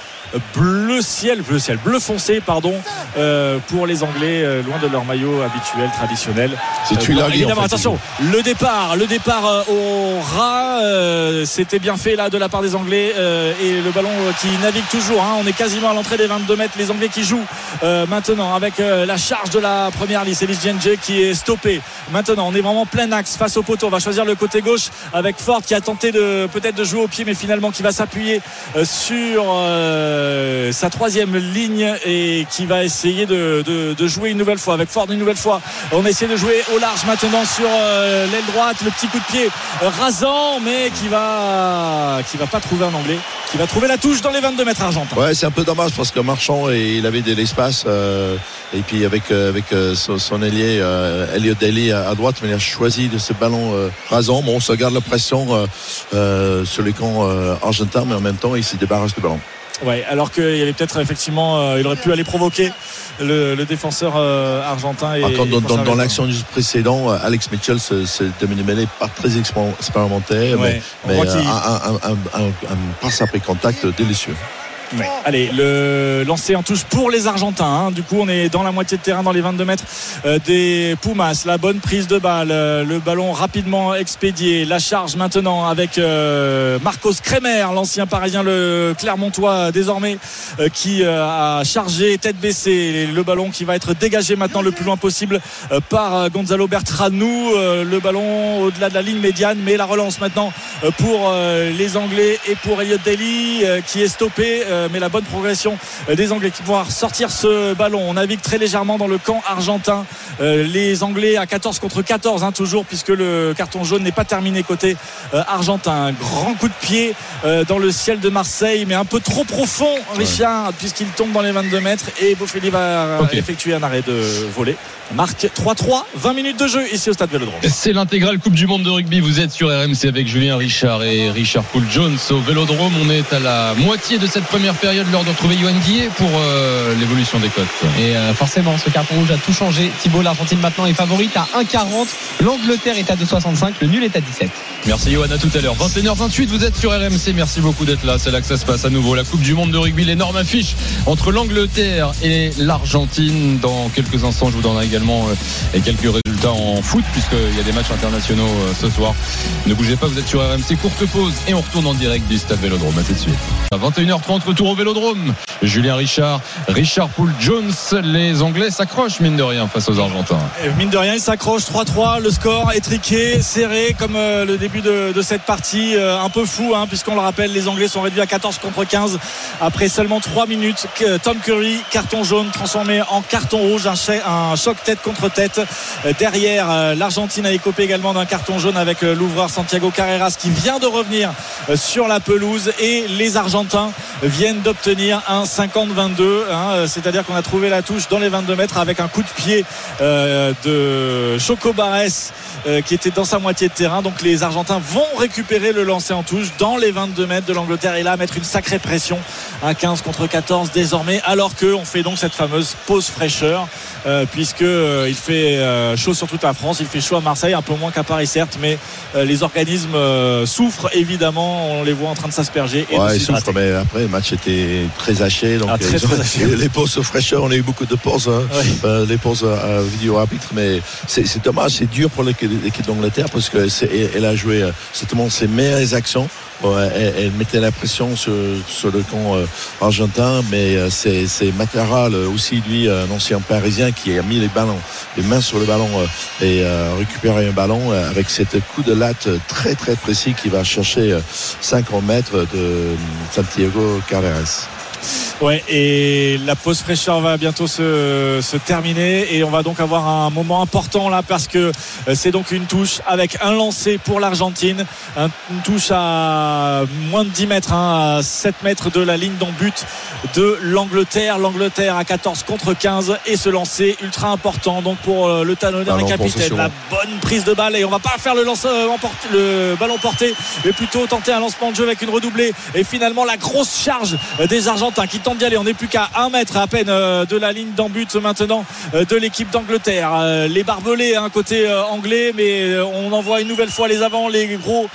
bleu ciel, bleu ciel, bleu foncé, pardon, euh, pour les Anglais, euh, loin de leur maillot habituel, traditionnel. C'est Euh, bon, évidemment, en fait, attention, le départ, le départ euh, au ras, euh, c'était bien fait là de la part des Anglais euh, et le ballon qui navigue toujours. hein. on est quasiment à l'entrée des 22 mètres. Les Anglais qui jouent euh, maintenant avec euh, la charge de la première ligne. C'est Lee Djenge qui est stoppé. Maintenant, on est vraiment plein axe face au poteau. On va choisir le côté gauche avec Ford qui a tenté de peut-être de jouer au pied, mais finalement qui va s'appuyer euh, sur euh, sa troisième ligne et qui va essayer de, jouer une nouvelle fois avec Ford une nouvelle fois. On essaie de jouer au large maintenant sur euh, l'aile droite, le petit coup de pied euh, rasant, mais qui va qui va pas trouver un anglais, qui va trouver la touche dans les 22 mètres argentins. Ouais, c'est un peu dommage parce que Marchand, et il avait de l'espace. euh, et puis avec, euh, avec euh, son, ailier, euh, Elliot Daly à, droite, mais il a choisi de ce ballon euh, rasant. Bon, ça garde la pression euh, euh, sur les camps euh, argentins, mais en même temps, il se débarrasse du ballon. Ouais, alors qu'il y avait peut-être effectivement, euh, il aurait pu aller provoquer le, le défenseur euh, argentin. Et, Par contre, dans, et dans, conserver dans le l'action du précédent, euh, Alex Mitchell, c'est Mêlé, pas très expé- expérimenté, Ouais, mais, un, un, un passe après contact délicieux. Allez, le lancer en touche pour les Argentins. hein. Du coup, on est dans la moitié de terrain, dans les 22 mètres euh, des Pumas. La bonne prise de balle, euh, le ballon rapidement expédié. La charge maintenant avec euh, Marcos Kremer, l'ancien parisien, le Clermontois désormais, qui a chargé tête baissée. Le ballon qui va être dégagé maintenant le plus loin possible par Gonzalo Bertranou. Le ballon au-delà de la ligne médiane, mais la relance maintenant pour les Anglais et pour Elliot Daly qui est stoppé. Euh, mais la bonne progression euh, des Anglais qui vont sortir ce ballon. On navigue très légèrement dans le camp argentin. Euh, les Anglais à 14 contre 14 hein, toujours puisque le carton jaune n'est pas terminé côté argentin. Un grand coup de pied dans le ciel de Marseille, mais un peu trop profond, Richard, puisqu'il tombe dans les 22 mètres et Boffelli va effectuer un arrêt de volée. Marque 3-3, 20 minutes de jeu ici au stade Vélodrome. C'est l'intégrale Coupe du Monde de rugby. Vous êtes sur RMC avec Julien Richard et Richard Poul Jones au Vélodrome. On est à la moitié de cette première période lors de retrouver Yohan Guillet pour euh, l'évolution des cotes. Et euh, forcément, ce carton rouge a tout changé. Thibaut, l'Argentine maintenant est favorite à 1,40. L'Angleterre est à 2,65. Le nul est à 17. Merci Johan, à tout à l'heure. 21h28, vous êtes sur RMC. Merci beaucoup d'être là. C'est là que ça se passe à nouveau. La Coupe du Monde de rugby, l'énorme affiche entre l'Angleterre et l'Argentine. Dans quelques instants, je vous donnerai également euh, quelques résultats en foot, puisqu'il y a des matchs internationaux euh, ce soir. Ne bougez pas, vous êtes sur RMC. Courte pause et on retourne en direct du stade Vélodrome. À tout de suite. À 21h30, retour au Vélodrome. Julien Richard, Richard Poul Jones. Les Anglais s'accrochent, mine de rien, face aux Argentins. Mine de rien, il s'accroche 3-3. Le score étriqué, serré comme euh, le début de, cette partie. euh, un peu fou, hein, puisqu'on le rappelle, les Anglais sont réduits à 14 contre 15 après seulement 3 minutes. Que- Tom Curry, carton jaune transformé en carton rouge, un, un choc tête contre tête. Euh, Derrière, euh, l'Argentine a écopé également d'un carton jaune avec euh, l'ouvreur Santiago Carreras qui vient de revenir euh, sur la pelouse. Et les Argentins viennent d'obtenir un 50-22. hein, euh, C'est-à-dire qu'on a trouvé la touche dans les 22 mètres avec un coup de pied euh, de Choco Barres euh, qui était dans sa moitié de terrain. Donc les Argentins vont récupérer le lancer en touche dans les 22 mètres de l'Angleterre et là mettre une sacrée pression à 15 contre 14 désormais alors qu'on fait donc cette fameuse pause fraîcheur euh, puisque euh, il fait euh, chaud sur toute la France, il fait chaud à Marseille, un peu moins qu'à Paris certes, mais euh, les organismes euh, souffrent évidemment, on les voit en train de s'asperger et Ouais, il s'hydrater. souffre, mais après, le match était très haché. Donc, Ah, très, ils ont- très haché. Les pauses fraîcheur, on a eu beaucoup de pauses, hein. Ouais. Euh, les pauses à vidéo arbitre, mais c'est dommage, c'est dur pour l'équipe d'Angleterre parce que elle a joué euh, certainement ses meilleures actions. Elle, mettait la pression sur, le camp euh, argentin, mais euh, c'est c'est aussi lui, un ancien parisien, qui a mis les ballons, les mains sur le ballon euh, et récupéré un ballon avec cette coup de latte très très précis qui va chercher euh, 50 mètres de Santiago Carreras. Ouais, et la pause fraîcheur va bientôt se, se terminer. Et on va donc avoir un moment important là parce que euh, c'est donc une touche avec un lancer pour l'Argentine, un- une touche à moins de 10 mètres, hein, à 7 mètres de la ligne d'en but de l'Angleterre. L'Angleterre à 14 contre 15 et ce lancer ultra important. Donc pour euh, le talonneur et capitaine. La bonne prise de balle. Et on va pas faire le, lance, euh, le ballon porté mais plutôt tenter un lancement de jeu avec une redoublée. Et finalement la grosse charge des Argentins Argentins qui tentent d'y aller. On n'est plus qu'à un mètre à peine euh, de la ligne d'en but maintenant euh, de l'équipe d'Angleterre. Euh, les barbelés, un côté anglais, mais on envoie une nouvelle fois les avants, les gros,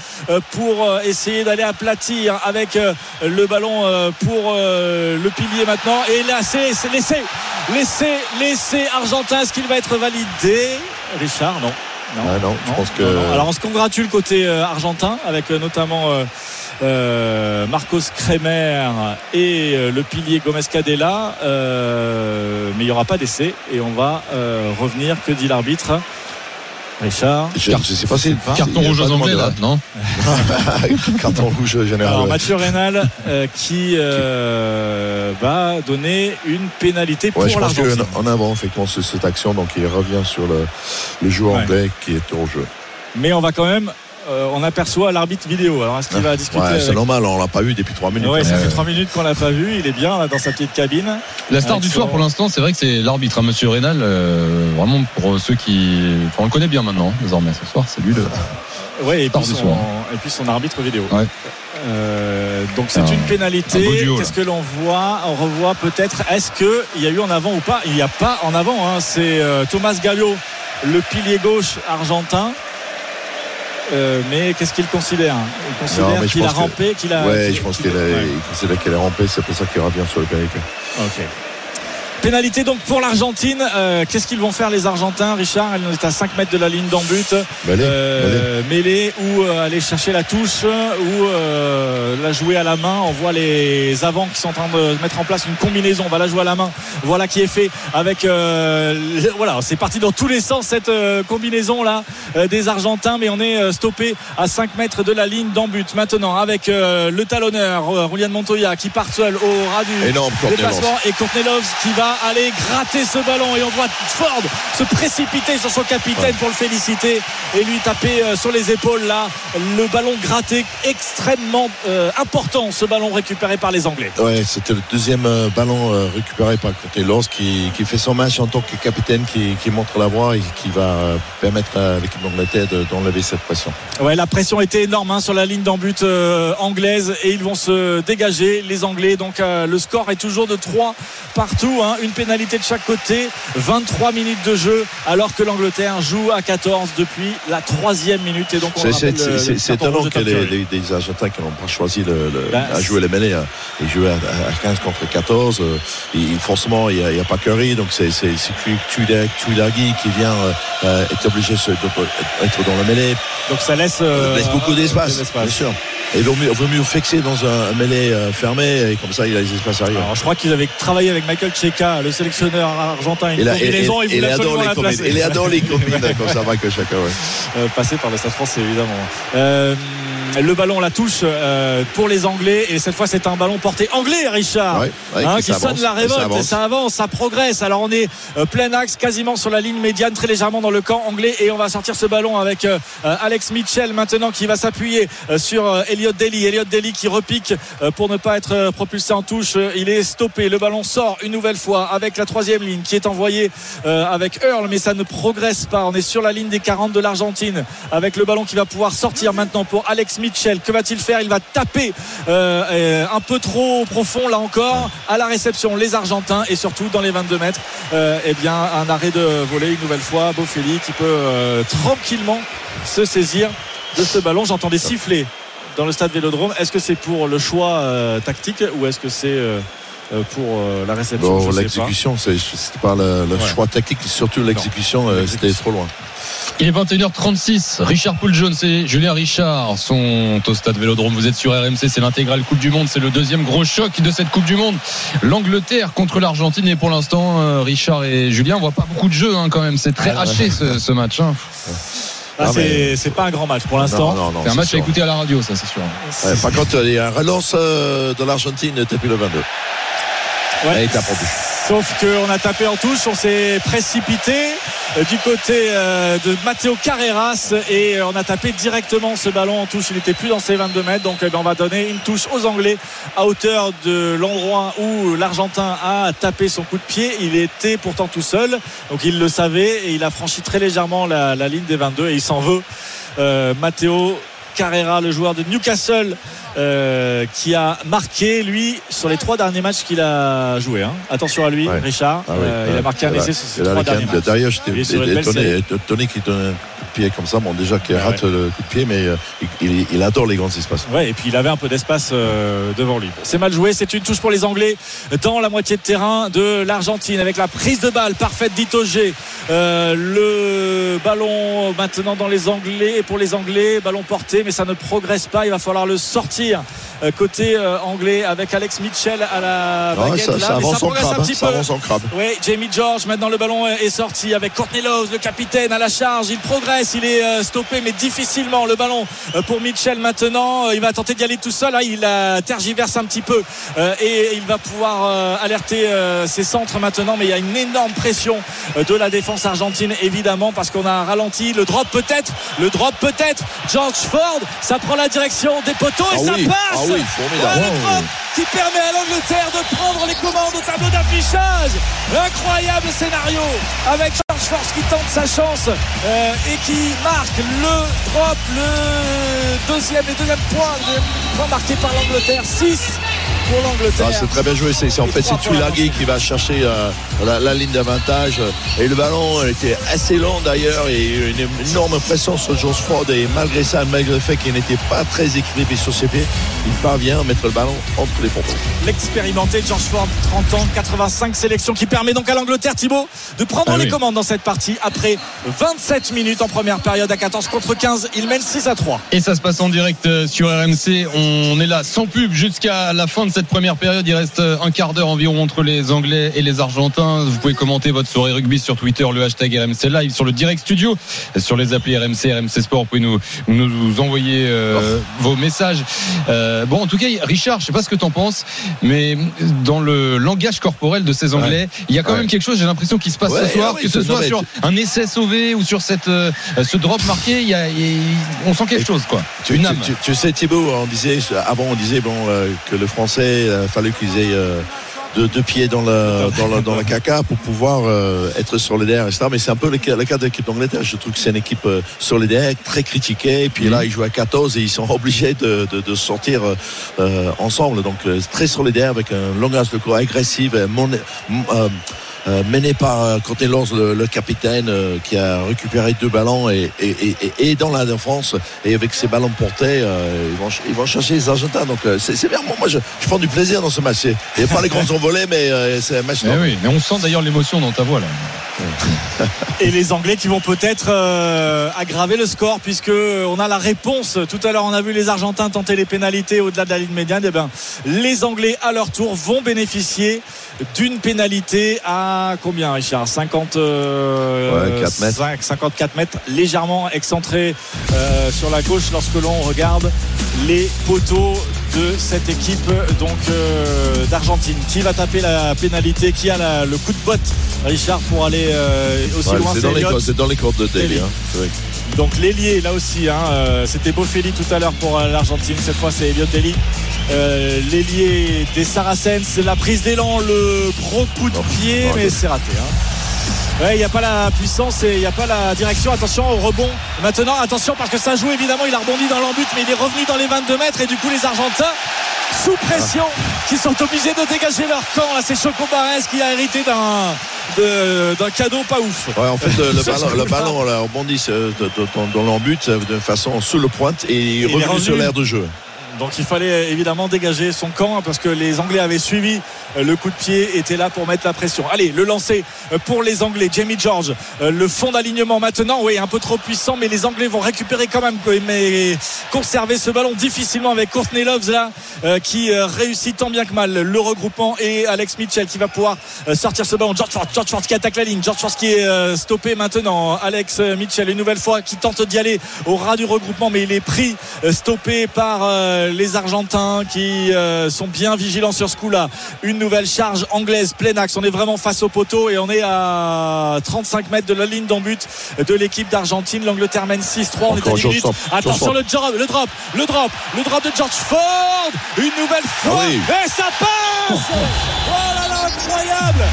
pour essayer d'aller aplatir avec le ballon pour le pilier maintenant. Et là, c'est laissé, laissé, laissé argentin. Est-ce qu'il va être validé? Richard, non. Non, Ah non, je pense que- non. Alors on se congratule côté euh, argentin avec euh, notamment euh, Marcos Kremer et euh, le pilier Gomez Cadella. Euh, mais il n'y aura pas d'essai et on va euh, revenir. Que dit l'arbitre? Richard? Je ne sais pas si. Carton rouge aux Anglais, là, non? Carton rouge général. Alors. Mathieu Reynal euh, qui euh, va donner une pénalité pour Ouais, je pense l'Argentine. qu'en avant, effectivement, c'est cette action, donc il revient sur le, le joueur Ouais. anglais qui est au jeu. Mais on va quand même, euh, on aperçoit l'arbitre vidéo. Alors est-ce qu'il va discuter Ouais, c'est avec- normal, on l'a pas vu depuis trois minutes. Ouais, ça Euh, fait trois minutes qu'on l'a pas vu. Il est bien là dans sa petite cabine. La star Avec du soir son- pour l'instant, c'est vrai que c'est l'arbitre, hein, Monsieur Rénal. euh, vraiment pour ceux qui, enfin, on le connaît bien maintenant, désormais. Ce soir, c'est lui le. Ouais, et puis, du son, soir. et puis son arbitre vidéo. Ouais. Euh, donc c'est Un- une pénalité. Qu'est-ce que l'on voit On revoit peut-être. Est-ce que il y a eu en avant ou pas? Il n'y a pas en avant. hein. C'est euh, Thomas Gallo, le pilier gauche argentin. Euh, mais qu'est-ce qu'il considère? Il considère qu'il a rampé, qu'il a. Ouais, je pense qu'il- qu'il a- ouais. il considère qu'elle est rampée, c'est pour ça qu'il revient sur le pénalité. Ok. Pénalité donc pour l'Argentine. Euh, Qu'est-ce qu'ils vont faire les Argentins, Richard? Elle est à 5 mètres de la ligne d'en but. Euh, mêler ou euh, aller chercher la touche ou euh, la jouer à la main. On voit les avants qui sont en train de mettre en place une combinaison. On va la jouer à la main. Voilà qui est fait avec. euh, le- voilà, c'est parti dans tous les sens cette euh, combinaison là des Argentins, mais on est euh, stoppé à 5 mètres de la ligne d'en but. Maintenant avec euh, le talonneur euh, Julian Montoya qui part seul au ras du Énorme déplacement et Courtney qui va aller gratter ce ballon et on voit Ford se précipiter sur son capitaine pour le féliciter et lui taper euh, sur les épaules là. Le ballon gratté extrêmement euh, important ce ballon récupéré par les Anglais. Ouais, c'était le deuxième euh, ballon récupéré par Courtney Lors qui, qui fait son match en tant que capitaine, qui, qui montre la voie et qui va permettre à l'équipe d'Angleterre de- d'enlever cette pression. ouais la pression était énorme hein, sur la ligne d'en but euh, anglaise et ils vont se dégager les Anglais. Donc euh, le score est toujours de 3 partout hein, une pénalité de chaque côté 23 minutes de jeu alors que l'Angleterre joue à 14 depuis la troisième minute et donc on C'est rouge étonnant que les, Argentins qui n'ont pas choisi le, le- à jouer les mêlées hein, et jouer à, à 15 contre 14. euh, et forcément, il n'y a, pas Curry, donc c'est Tuilagi qui vient euh, euh, est obligé d'être dans la mêlée. donc ça laisse, euh, laisse beaucoup d'espace, bien sûr. Et il vaut mieux, fixer dans un, mêlée euh, fermé et comme ça il a les espaces arrière. Alors, je crois qu'ils avaient travaillé avec Michael Checa, le sélectionneur argentin, une Il, a- combinaison, il, il voulait adore absolument les la combines. Il adore les combines comme ça, Michael Chaka, ouais. Euh, passé par le Stade français évidemment. Euh, le ballon la touche euh, pour les Anglais. Et cette fois c'est un ballon porté anglais Richard. Ouais, ouais, Hein, qui qui sonne la ça révolte avance. ça avance ça progresse. Alors on est euh, plein axe quasiment sur la ligne médiane très légèrement dans le camp anglais. Et on va sortir ce ballon avec euh, Alex Mitchell maintenant qui va s'appuyer sur Elliot Daly. Elliot Daly qui repique pour ne pas être propulsé en touche. Il est stoppé. Le ballon sort une nouvelle fois avec la troisième ligne qui est envoyée avec Earl mais ça ne progresse pas. On est sur la ligne des 40 de l'Argentine avec le ballon qui va pouvoir sortir maintenant pour Alex Mitchell. Que va-t-il faire il va taper euh, un peu trop profond là encore à la réception les Argentins et surtout dans les 22 mètres euh, eh bien un arrêt de volée une nouvelle fois. Bofelli qui peut euh, tranquillement se saisir de ce ballon. J'entends des sifflets dans le stade Vélodrome. Est-ce que c'est pour le choix tactique ou est-ce que c'est pour la réception? Bon, l'exécution, c'est c'était pas le, le Ouais. choix tactique, surtout l'exécution, c'était trop loin. Il est 21h36. Richard Poul Jones et Julien Richard sont au stade Vélodrome. Vous êtes sur RMC, c'est l'intégrale Coupe du Monde. C'est le deuxième gros choc de cette Coupe du Monde. L'Angleterre contre l'Argentine. Et pour l'instant, euh, Richard et Julien, on voit pas beaucoup de jeu hein, quand même. C'est très Ah, ouais. haché ce, ce match. hein. Ah, c'est mais- pas un grand match pour l'instant C'est un match à écouter à la radio, ça c'est sûr. Ouais, par contre, il y a un relance euh, de l'Argentine depuis le 22. Ouais. Elle est appendue. Sauf qu'on a tapé en touche, on s'est précipité euh, du côté euh, de Matteo Carreras et euh, on a tapé directement ce ballon en touche. Il n'était plus dans ses 22 mètres, donc eh ben, on va donner une touche aux Anglais à hauteur de l'endroit où l'Argentin a tapé son coup de pied. Il était pourtant tout seul, donc il le savait et il a franchi très légèrement la, ligne des 22 et il s'en veut. Matteo Carrera, le joueur de Newcastle euh, qui a marqué lui sur les trois derniers matchs qu'il a joué. hein. Attention à lui, Ouais. Richard. Ah oui, Euh, il a marqué un essai sur ses trois derniers matchs. D'ailleurs, j'étais étonné, étonné qu'il donne un coup de pied comme ça. Bon, déjà qu'il Ouais, rate le coup de pied, mais euh, il, adore les grands espaces. Ouais, et puis il avait un peu d'espace euh, devant lui. C'est mal joué, c'est une touche pour les Anglais dans la moitié de terrain de l'Argentine avec la prise de balle parfaite d'Itoge. Euh, le ballon maintenant dans les Anglais pour les Anglais, ballon porté, mais ça ne progresse pas. Il va falloir le sortir euh, côté euh, anglais avec Alex Mitchell à la Ah, baguette ça, là, ça avance en progresse crabe. un petit Ça peu. avance en crabe. Oui, Jamie George, maintenant le ballon est sorti avec Courtney Love, le capitaine à la charge. Il progresse, il est euh, stoppé, mais difficilement. Le ballon pour Mitchell maintenant. Il va tenter d'y aller tout seul. hein. Il tergiverse un petit peu et il va pouvoir alerter ses centres maintenant. Mais il y a une énorme pression de la défense argentine, évidemment, parce qu'on a ralenti. Le drop peut-être, le drop peut-être. George Ford, ça prend la direction des poteaux et Ah ça oui, passe. ah oui. Voilà le drop qui permet à l'Angleterre de prendre les commandes au tableau d'affichage. Incroyable scénario avec George Force qui tente sa chance euh, et qui marque le drop, le deuxième, les deuxième point, deuxième point marqué par l'Angleterre. 6 pour l'Angleterre. Ah, c'est très bien joué. C'est, en fait, c'est l'Argentine. qui va chercher euh, la, la ligne d'avantage. Et le ballon était assez long d'ailleurs. Et une énorme pression sur George Ford. Et malgré ça, malgré le fait qu'il n'était pas très équilibré sur ses pieds, il parvient à mettre le ballon entre les pompes. L'expérimenté George Ford, 30 ans, 85 sélections, qui permet donc à l'Angleterre, Thibaut, de prendre Ah les oui. commandes dans cette partie après 27 minutes en première période à 14 contre 15. Il mène 6 à 3. Et ça se passe en direct euh, sur RMC. On est là sans pub jusqu'à la fin de cette première période. Il reste euh, un quart d'heure environ entre les Anglais et les Argentins. Vous pouvez commenter votre soirée rugby sur Twitter, le hashtag RMC Live, sur le direct studio, sur les applis RMC, RMC Sport. Vous pouvez nous, nous envoyer euh, vos messages. Euh, bon, en tout cas, Richard, je sais pas ce que t'en penses, mais dans le langage corporel de ces Anglais, il y a quand Ouais. même quelque chose, j'ai l'impression, qui se passe Ouais, ce soir, ah que ce soit sur un essai sauvé ou sur cette, euh, ce drop marqué, il y a, il on sent quelque chose, quoi. Tu, Une tu- âme. tu- tu sais Thibaut, on disait avant on disait bon que le Français il fallait qu'ils aient euh, deux, deux pieds dans le dans dans caca pour pouvoir euh, être solidaire etc. Mais c'est un peu le cas, le cas de l'équipe d'Angleterre. Je trouve que c'est une équipe euh, solidaire, très critiquée. Et puis là ils jouent à 14 et ils sont obligés de, de, de sortir euh, ensemble. Donc très solidaire avec un langage de corps agressif, mon- mené par Courtney Lawrence, le, le capitaine, euh, qui a récupéré deux ballons et, et, et, et- et dans la défense et avec ses ballons portés, euh, ils, vont, ils vont chercher les Argentins. Donc euh, c'est bien. Moi, moi, je, je prends du plaisir dans ce match. C'est- Il n'y a pas les grands envolés, mais euh, c'est un match. Eh noble. oui, mais on sent d'ailleurs l'émotion dans ta voix là. Et les Anglais qui vont peut-être euh, aggraver le score puisque on a la réponse. Tout à l'heure, on a vu les Argentins tenter les pénalités au-delà de la ligne médiane. Et ben, les Anglais à leur tour vont bénéficier d'une pénalité à combien, Richard 50 euh, Ouais, 4 mètres. 5, 54 mètres, légèrement excentré euh, sur la gauche lorsque l'on regarde les poteaux de cette équipe donc euh, d'Argentine. Qui va taper la pénalité? Qui a la- le coup de botte, Richard, pour aller euh, aussi Ouais, loin? c'est dans, les cordes- c'est dans les cordes de Daly. Hein. Donc l'ailier là aussi, hein, euh, c'était Bofelli tout à l'heure pour l'Argentine. Cette fois c'est Elliot Daly. L'ailier des Saracens, c'est la prise d'élan, le gros coup de pied, oh, mais c'est raté. hein. Ouais, il n'y a pas la puissance et il n'y a pas la direction. Attention au rebond. Maintenant, attention parce que ça joue évidemment. Il a rebondi dans l'embut, mais il est revenu dans les 22 mètres. Et du coup, les Argentins, sous pression, qui sont obligés de dégager leur camp. Là, c'est Choco Barres qui a hérité d'un de- d'un cadeau pas ouf. Ouais, en fait, le, ballon, le ballon là, rebondit euh, dans, l'embut euh, de façon sous le pointe et il est revenu. sur l'air de jeu. Donc il fallait évidemment dégager son camp hein, parce que les Anglais avaient suivi euh, le coup de pied, était là pour mettre la pression. Allez, le lancer euh, pour les Anglais. Jamie George, euh, le fond d'alignement maintenant, oui, un peu trop puissant, mais les Anglais vont récupérer quand même, mais conserver ce ballon difficilement avec Courtney Loves là, euh, qui euh, réussit tant bien que mal le regroupement et Alex Mitchell qui va pouvoir euh, sortir ce ballon. George Ford, George Ford qui attaque la ligne, George Ford qui est euh, stoppé maintenant. Alex euh, Mitchell une nouvelle fois qui tente d'y aller au ras du regroupement, mais il est pris, euh, stoppé par euh, les Argentins qui euh, sont bien vigilants sur ce coup-là. Une nouvelle charge anglaise plein axe. On est vraiment face au poteau et on est à 35 mètres de la ligne d'en but de l'équipe d'Argentine. L'Angleterre mène 6-3. On est à Encore 10 George minutes. Attention le drop, le drop, le drop, le drop de George Ford. Une nouvelle fois. Ah oui. Et ça passe. Oh là là, incroyable.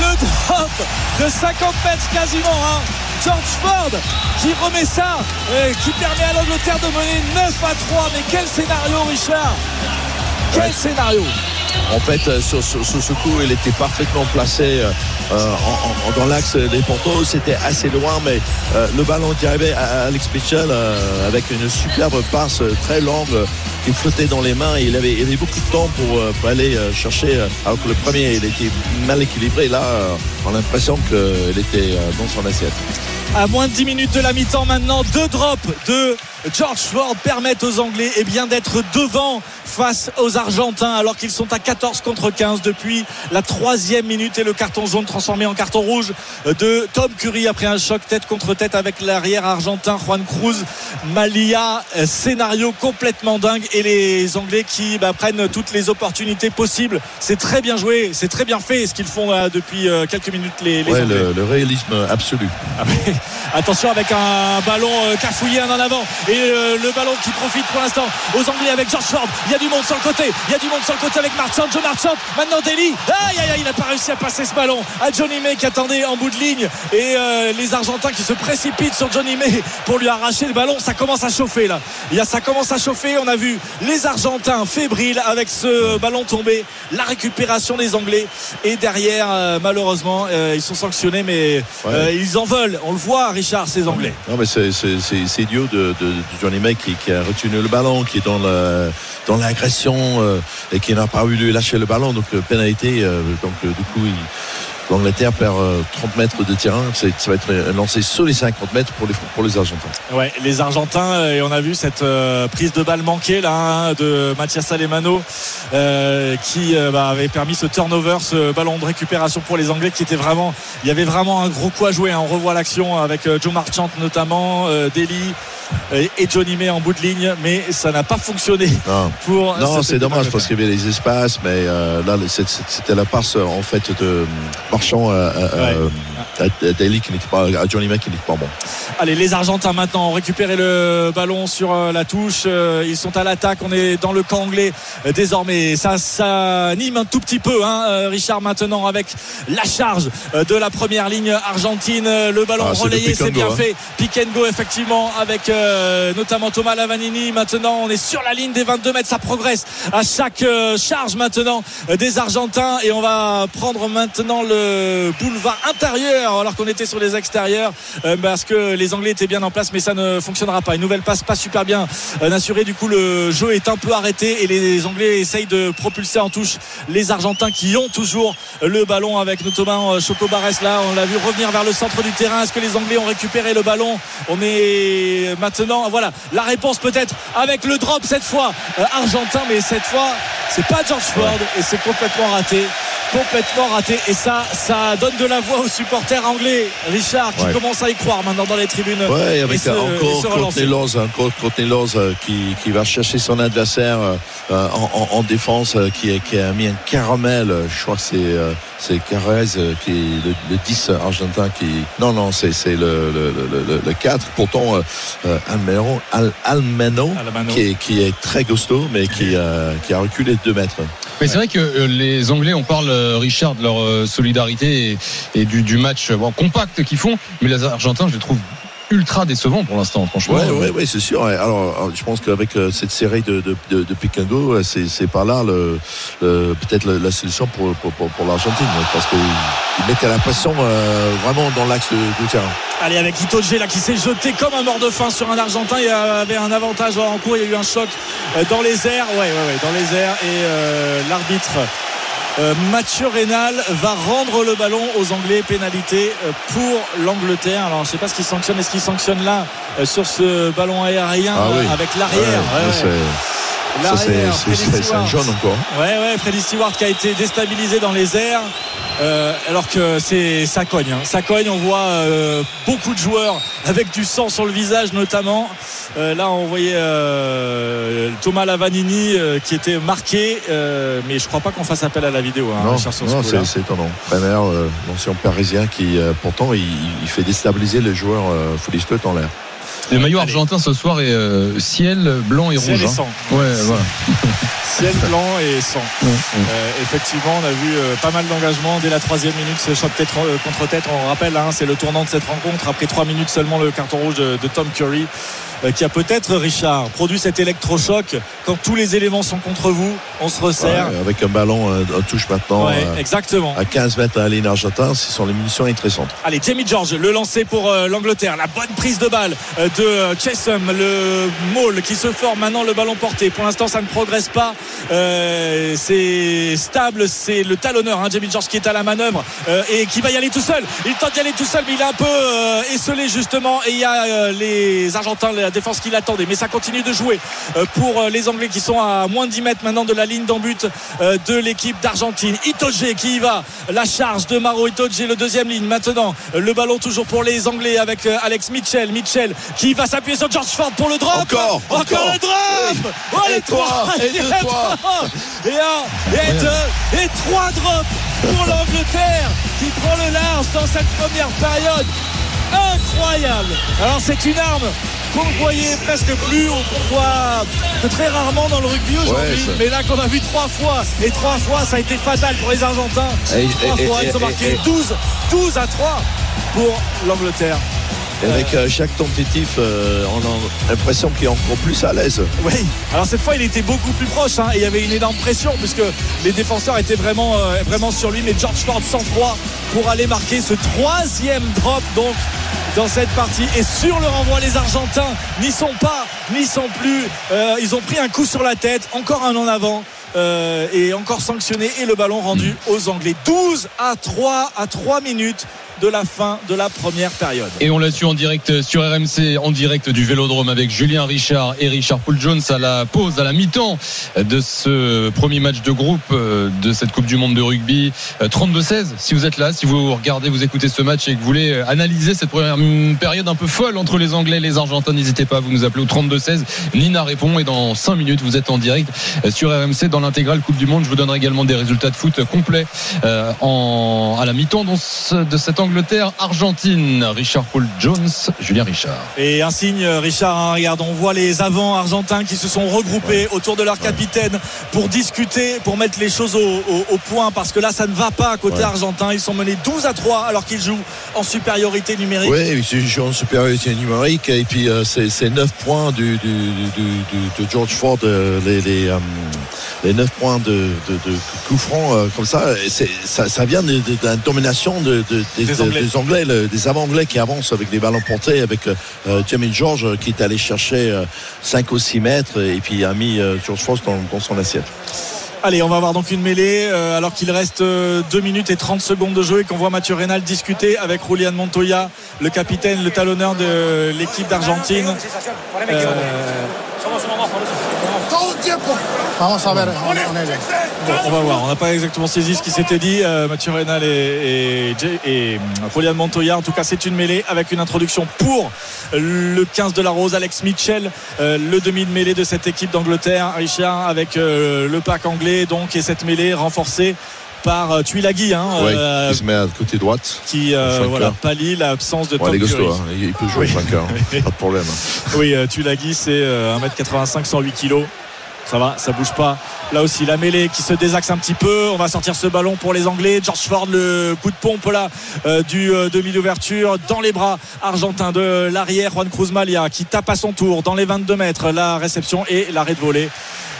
Le drop de 50 mètres quasiment. hein. George Ford qui remet ça, euh, qui permet à l'Angleterre de mener 9 à 3. Mais quel scénario, Richard Quel Ouais. scénario En fait, euh, sur, sur- sur ce coup, il était parfaitement placé euh, en- en- dans l'axe des poteaux. C'était assez loin, mais euh, le ballon qui arrivait à Alex Mitchell euh, avec une superbe passe très longue qui flottait dans les mains. Et il, avait, il beaucoup de temps pour, euh, aller euh, chercher. euh, alors que le premier, il était mal équilibré. Là, on a l'impression qu'il était dans son assiette. À moins de 10 minutes de la mi-temps maintenant, deux drops de George Ford permettent aux Anglais eh d'être devant face aux Argentins alors qu'ils sont à 14 contre 15 depuis la troisième minute et le carton jaune transformé en carton rouge de Tom Curry après un choc tête contre tête avec l'arrière argentin Juan Cruz. Malia, euh, scénario complètement dingue et les Anglais qui bah, prennent toutes les opportunités possibles. C'est très bien joué, c'est très bien fait ce qu'ils font là, depuis euh, quelques minutes les, les Ouais, Anglais. le, le réalisme absolu. Ah. Attention avec un ballon euh, cafouillé un en avant et euh, le ballon qui profite pour l'instant aux Anglais avec George Ford. Il y a du monde sur le côté. Il y a du monde sur le côté avec Marchand. Joe Marchand. Maintenant Daly. Aïe aïe aïe, il n'a pas réussi à passer ce ballon à Johnny May qui attendait en bout de ligne et euh, les Argentins qui se précipitent sur Johnny May pour lui arracher le ballon. Ça commence à chauffer là. Il y a, ça commence à chauffer. On a vu les Argentins fébriles avec ce ballon tombé. La récupération des Anglais et derrière euh, malheureusement euh, ils sont sanctionnés mais ils en veulent. On le voit Richard ces Anglais. Non, mais c'est, idiot de, de, de Johnny May qui, qui a retenu le ballon, qui est dans, le, dans l'agression euh, et qui n'a pas de lâcher le ballon. Donc, euh, pénalité. euh, donc, du coup, l'Angleterre perd euh, 30 mètres de terrain. Ça va être lancé sur les 50 mètres pour les, pour les Argentins. Ouais, les Argentins et on a vu cette prise de balle manquée là hein, de Mathias Alemano qui bah, avait permis ce turnover, ce ballon de récupération pour les Anglais qui était vraiment, il y avait vraiment un gros coup à jouer. hein. On revoit l'action avec Joe Marchant notamment, euh, et Johnny May en bout de ligne, mais ça n'a pas fonctionné Non. pour. Non, cette c'est dommage parce qu'il y avait les espaces, mais euh, là, c'était la passe en fait de Marchand à, à, à- à Daly qui n'était pas, à Johnny May qui n'était pas bon. Allez, les Argentins maintenant ont récupéré le ballon sur euh, la touche. Euh, Ils sont à l'attaque. On est dans le camp anglais euh, désormais. Ça s'anime un tout petit peu, hein, euh, Richard, maintenant avec la charge euh, de la première ligne argentine. Euh, Le ballon Ah, relayé, c'est bien hein. fait. Pick and go, effectivement, avec euh, notamment Thomas Lavanini. Maintenant, on est sur la ligne des 22 mètres. Ça progresse à chaque euh, charge maintenant euh, des Argentins. Et on va prendre maintenant le boulevard intérieur alors qu'on était sur les extérieurs parce que les Anglais étaient bien en place, mais ça ne fonctionnera pas. Une nouvelle passe pas super bien assurée. Du coup, le jeu est un peu arrêté et les Anglais essayent de propulser en touche les Argentins qui ont toujours le ballon avec notamment Choco Barres là. On l'a vu revenir vers le centre du terrain. Est-ce que les Anglais ont récupéré le ballon? On est maintenant, voilà, la réponse peut-être avec le drop cette fois euh, argentin, mais cette fois c'est pas George Ford et c'est complètement raté complètement raté et ça ça donne de la voix aux supporters anglais Richard qui Ouais. commence à y croire maintenant dans les tribunes Ouais, avec et encore. Courtney euh, qui, qui va chercher son adversaire euh, en, en- en défense, euh, qui, qui a mis un caramel. Je crois que c'est c'est Carrez qui est le, le 10 argentin qui. Non, non, c'est le, le, le, le- le 4. Pourtant, Almero, Al, Almeno, Almano. qui est, qui est très costaud, mais qui, euh, qui a reculé de 2 mètres. Mais c'est vrai que euh, les Anglais, on parle, euh, Richard, de leur euh, solidarité et, et du, du match euh, bon, compact qu'ils font, mais les Argentins, je les trouve ultra décevants pour l'instant, franchement. Ouais, ouais, c'est sûr. Ouais. Alors, alors, je pense qu'avec euh, cette série de, de, c'est, c'est par là le, le- peut-être la, la solution pour, pour, pour, pour l'Argentine, parce qu'ils ils mettaient la pression euh, vraiment dans l'axe de- du terrain. Allez avec Itoge là qui s'est jeté comme un mort de faim sur un Argentin il y avait un avantage en cours il y a eu un choc euh, dans les airs ouais ouais ouais dans les airs et euh, l'arbitre Mathieu Rénal va rendre le ballon aux Anglais pénalité euh, pour l'Angleterre. Alors je sais pas ce qu'il sanctionne est-ce qu'il sanctionne là euh, sur ce ballon aérien Ah euh, oui. avec l'arrière? Ouais, Ouais, ça, c'est- jaune encore. Ouais, ouais, Freddy Stewart qui a été déstabilisé dans les airs. euh, alors que c'est ça cogne, hein. ça cogne. On voit euh, beaucoup de joueurs avec du sang sur le visage, notamment. Euh, là, on voyait euh, Thomas Lavanini euh, qui était marqué, euh, mais je crois pas qu'on fasse appel à la vidéo. Hein, non, c'est, étonnant. Premier, euh, l'ancien parisien qui, euh, pourtant, il, il fait déstabiliser les joueurs euh, en l'air. Le maillot argentin ce soir est euh, ciel blanc et Ciel rouge. et hein. sang. Ouais, voilà. Ciel blanc et sang. Ouais, ouais. Euh, effectivement, on a vu euh, pas mal d'engagement dès la troisième minute. Ce choc tête contre tête, on rappelle, hein, c'est le tournant de cette rencontre. Après trois minutes seulement, le carton rouge de, de Tom Curry, qui a peut-être, Richard, produit cet électrochoc. Quand tous les éléments sont contre vous, on se resserre. Ouais, avec un ballon euh, en touche maintenant Ouais, euh, exactement. à 15 mètres à la ligne argentin, ce sont les munitions intéressantes. Allez, Jamie George, le lancer pour euh, l'Angleterre. La bonne prise de balle euh, de euh, Chesham, le maul qui se forme maintenant, le ballon porté. Pour l'instant, ça ne progresse pas. Euh, c'est stable, c'est le talonneur, hein, Jamie George, qui est à la manœuvre euh, et qui va y aller tout seul. Il tente d'y aller tout seul, mais il est un peu euh, esselé justement. Et il y a euh, les Argentins, la défense qui l'attendait. Mais ça continue de jouer euh, pour euh, les Anglais qui sont à moins de 10 mètres maintenant de la ligne d'en but euh, de l'équipe d'Argentine. Itoge qui y va. La charge de Maro Itoge, le deuxième ligne. Maintenant, le ballon toujours pour les Anglais avec Alex Mitchell. Mitchell qui va s'appuyer sur George Ford pour le drop. Encore, encore, encore. le drop. Oh, les Et trois, trois, et deux, les trois. trois. Et un, et deux, et trois drops pour l'Angleterre qui prend le large dans cette première période. Incroyable. Alors c'est une arme qu'on ne voyait presque plus, on voit que très rarement dans le rugby aujourd'hui, Ouais, mais là qu'on a vu trois fois, et trois fois ça a été fatal pour les Argentins. Et- trois et- fois, et- ils ont marqué et- 12, 12 à 3 pour l'Angleterre. Et avec euh, chaque tentative, euh, on a l'impression qu'il est encore plus à l'aise. Oui, alors cette fois il était beaucoup plus proche hein, et il y avait une énorme pression puisque les défenseurs étaient vraiment, euh, vraiment sur lui. Mais George Ford sans froid pour aller marquer ce troisième drop donc dans cette partie. Et sur le renvoi, les Argentins n'y sont pas, n'y sont plus. Euh, ils ont pris un coup sur la tête, encore un en avant. euh, et encore sanctionné et le ballon rendu aux Anglais 12 à 3 à 3 minutes de la fin de la première période Et on l'a su en direct sur RMC, en direct du Vélodrome avec Julien Richard et Richard Poul Jones à la pause, à la mi-temps de ce premier match de groupe euh, de cette Coupe du Monde de rugby. Euh, 32-16, si vous êtes là, si vous regardez, vous écoutez ce match et que vous voulez euh, analyser cette première période un peu folle entre les Anglais et les Argentins, n'hésitez pas, vous nous appelez au 32-16. Nina répond et dans 5 minutes, vous êtes en direct euh, sur RMC dans l'intégrale Coupe du Monde. Je vous donnerai également des résultats de foot complets euh, en, à la mi-temps dans ce- de cette Angleterre-Argentine. Richard Paul Jones, Julien Richard. Et un signe, Richard, hein, regarde, on voit les avants argentins qui se sont regroupés autour de leur capitaine pour discuter, pour mettre les choses au, au- au point, parce que là, ça ne va pas côté Ouais. argentin. Ils sont menés 12 à 3 alors qu'ils jouent en supériorité numérique. Oui, ils jouent en supériorité numérique et puis euh, c'est c'est 9 points du, du, du- du- de George Ford, euh, les, les, euh, les 9 points de, de, de coup franc euh, comme ça, ça, ça vient de, de, de la domination de, de- des, Des de- Anglais. des Anglais, le- des avant-Anglais qui avancent avec des ballons portés, avec euh, euh, Jamie George euh, qui est allé chercher euh, 5 ou 6 mètres et puis a mis euh, George Ford dans, dans son assiette. Allez, on va avoir donc une mêlée euh, alors qu'il reste 2 minutes et 30 secondes de jeu et qu'on voit Mathieu Reynal discuter avec Julian Montoya, le capitaine, le talonneur de l'équipe d'Argentine. Euh, On, on est bien. Bon, on va voir. On n'a pas exactement saisi ce qui s'était dit. Euh, Mathieu Reynal et, et, Jay- et, euh, Julian Montoya. En tout cas, c'est une mêlée avec une introduction pour le 15 de la Rose, Alex Mitchell, euh, le demi de mêlée de cette équipe d'Angleterre. Richard avec euh, le pack anglais, donc, et cette mêlée renforcée par euh, Tuilagi, hein, Ouais, euh, il se met à côté droite. qui euh, voilà, pallie l'absence de Ouais, Tom Curry. Hein, il peut jouer Oui. flanqueur, hein, Oui. pas de problème. Oui, euh, Tulagi, c'est euh, 1m85, 108 kg. Ça va, ça bouge pas. Là aussi, la mêlée qui se désaxe un petit peu. On va sortir ce ballon pour les Anglais. George Ford, le coup de pompe là euh, du euh, demi d'ouverture dans les bras argentins de l'arrière. Juan Cruz Malia qui tape à son tour dans les 22 mètres. La réception et l'arrêt de volée.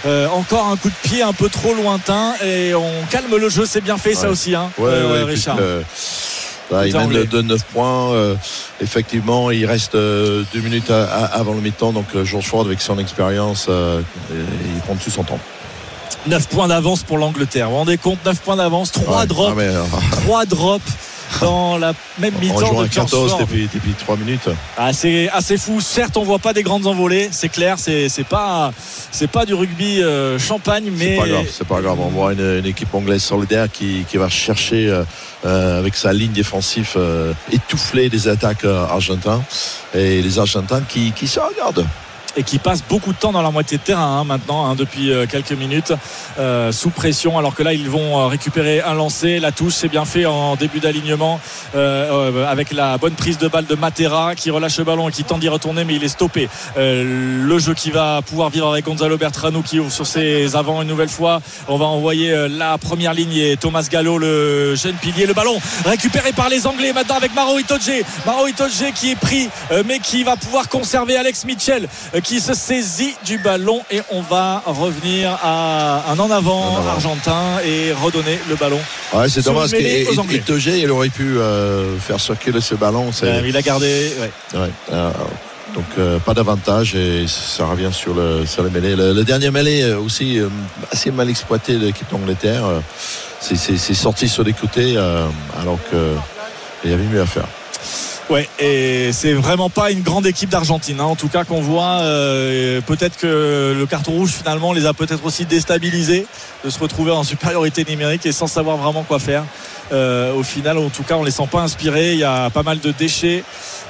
Euh, encore un coup de pied un peu trop lointain et on calme le jeu. C'est bien fait ça aussi, hein, Ouais, euh, ouais, Richard. Là, il mène de 9 points. euh, effectivement, il reste euh, deux minutes à- à- avant le mi-temps. Donc, euh, George Ford, avec son expérience, euh, il prend tout son temps. 9 points d'avance pour l'Angleterre. Vous vous rendez compte? 9 points d'avance, 3 Ouais. drops. Ah, mais, euh, trois drops dans la même mi-temps de à George 14 Ford. depuis, depuis 3 minutes. Ah, c'est assez fou. Certes, on voit pas des grandes envolées, c'est clair. C'est c'est pas c'est pas du rugby euh, champagne, C'est mais pas grave, c'est pas grave. On voit une, une équipe anglaise solidaire qui, qui va chercher euh, euh, avec sa ligne défensive euh, étouffer des attaques argentins et les Argentins qui, qui se regardent. Et qui passent beaucoup de temps dans leur moitié de terrain hein, maintenant, hein, depuis euh, quelques minutes, euh, sous pression. Alors que là, ils vont euh, récupérer un lancer. La touche, c'est bien fait en début d'alignement avec la bonne prise de balle de Matera qui relâche le ballon et qui tente d'y retourner, mais il est stoppé. Le jeu qui va pouvoir vivre avec Gonzalo Bertrano qui ouvre sur ses avants une nouvelle fois. On va envoyer la première ligne et Thomas Gallo, le jeune pilier. Le ballon récupéré par les Anglais maintenant avec Maro Itoje. Maro Itoje qui est pris, mais qui va pouvoir conserver Alex Mitchell qui se saisit du ballon et on va revenir à un en avant En avant. argentin et redonner le ballon. Ouais, c'est dommage mêlée il aurait pu euh, faire circuler ce ballon. Euh, il a gardé. ouais. ouais, euh, donc euh, pas d'avantage et ça revient sur le sur mêlées. Le, le dernier mêlée aussi assez mal exploité de l'équipe d'Angleterre. C'est, sorti sur les côtés alors que il y avait mieux à faire. Ouais, et c'est vraiment pas une grande équipe d'Argentine. hein. En tout cas, qu'on voit, euh, peut-être que le carton rouge finalement les a peut-être aussi déstabilisés de se retrouver en supériorité numérique et sans savoir vraiment quoi faire. Euh, au final, en tout cas, on les sent pas inspirés. Il y a pas mal de déchets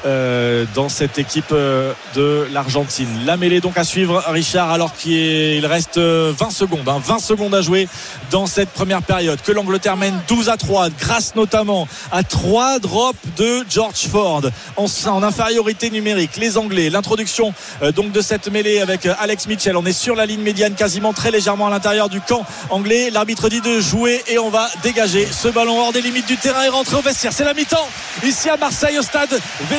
dans cette équipe euh, de l'Argentine. La mêlée donc à suivre, Richard, alors qu'il reste euh, 20 secondes, hein, 20 secondes à jouer dans cette première période. Que l'Angleterre mène 12 à 3, grâce notamment à trois drops de George Ford en, en infériorité numérique. Les Anglais, l'introduction euh, donc de cette mêlée avec euh, Alex Mitchell. On est sur la ligne médiane, quasiment très légèrement à l'intérieur du camp anglais. L'arbitre dit de jouer et on va dégager ce ballon hors des limites du terrain et rentrer au vestiaire. C'est la mi-temps ici à Marseille au stade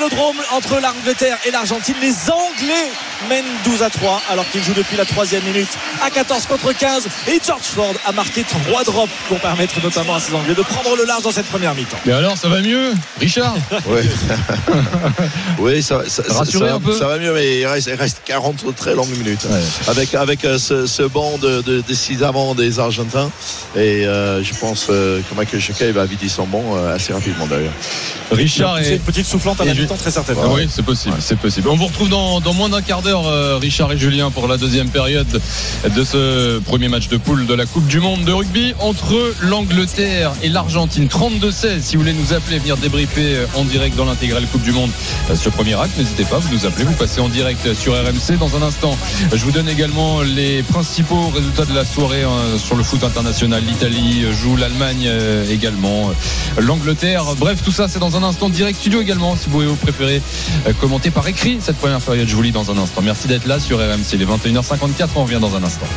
Vélodrome entre l'Angleterre et l'Argentine. Les Anglais mènent 12 à 3 alors qu'ils jouent depuis la troisième minute à 14 contre 15 et George Ford a marqué trois drops pour permettre notamment à ces Anglais de prendre le large dans cette première mi-temps. Mais alors, ça va mieux, Richard? Ouais. oui, ça, ça, ça- ça- un peu? ça va mieux, mais il reste, il reste 40 très longues minutes. Avec, avec euh, ce, ce banc de, de, de six avants des Argentins. Et euh, je pense euh, que Michael il va vider son banc euh, assez rapidement d'ailleurs. Richard et, une petite soufflante à la mi-temps très certainement. Ah oui, c'est possible, c'est possible. On vous retrouve dans, dans moins d'un quart d'heure, euh, Richard et Julien, pour la deuxième période de ce premier match de poule de la Coupe du Monde de rugby entre l'Angleterre et l'Argentine. 32-16, si vous voulez nous appeler, venir débriefer euh, en direct dans l'intégrale Coupe du Monde euh, ce premier acte, n'hésitez pas, vous nous appelez, vous passez en direct sur RMC. Dans un instant, je vous donne également les principaux résultats de la soirée euh, sur le foot international. L'Italie joue, l'Allemagne euh, également, euh, l'Angleterre. Bref, tout ça, c'est dans un instant. Direct studio également, si vous, vous préférez euh, commenter par écrit cette première période. Je vous lis dans un instant. Merci d'être là sur RMC. Les 21h54, on revient dans un instant.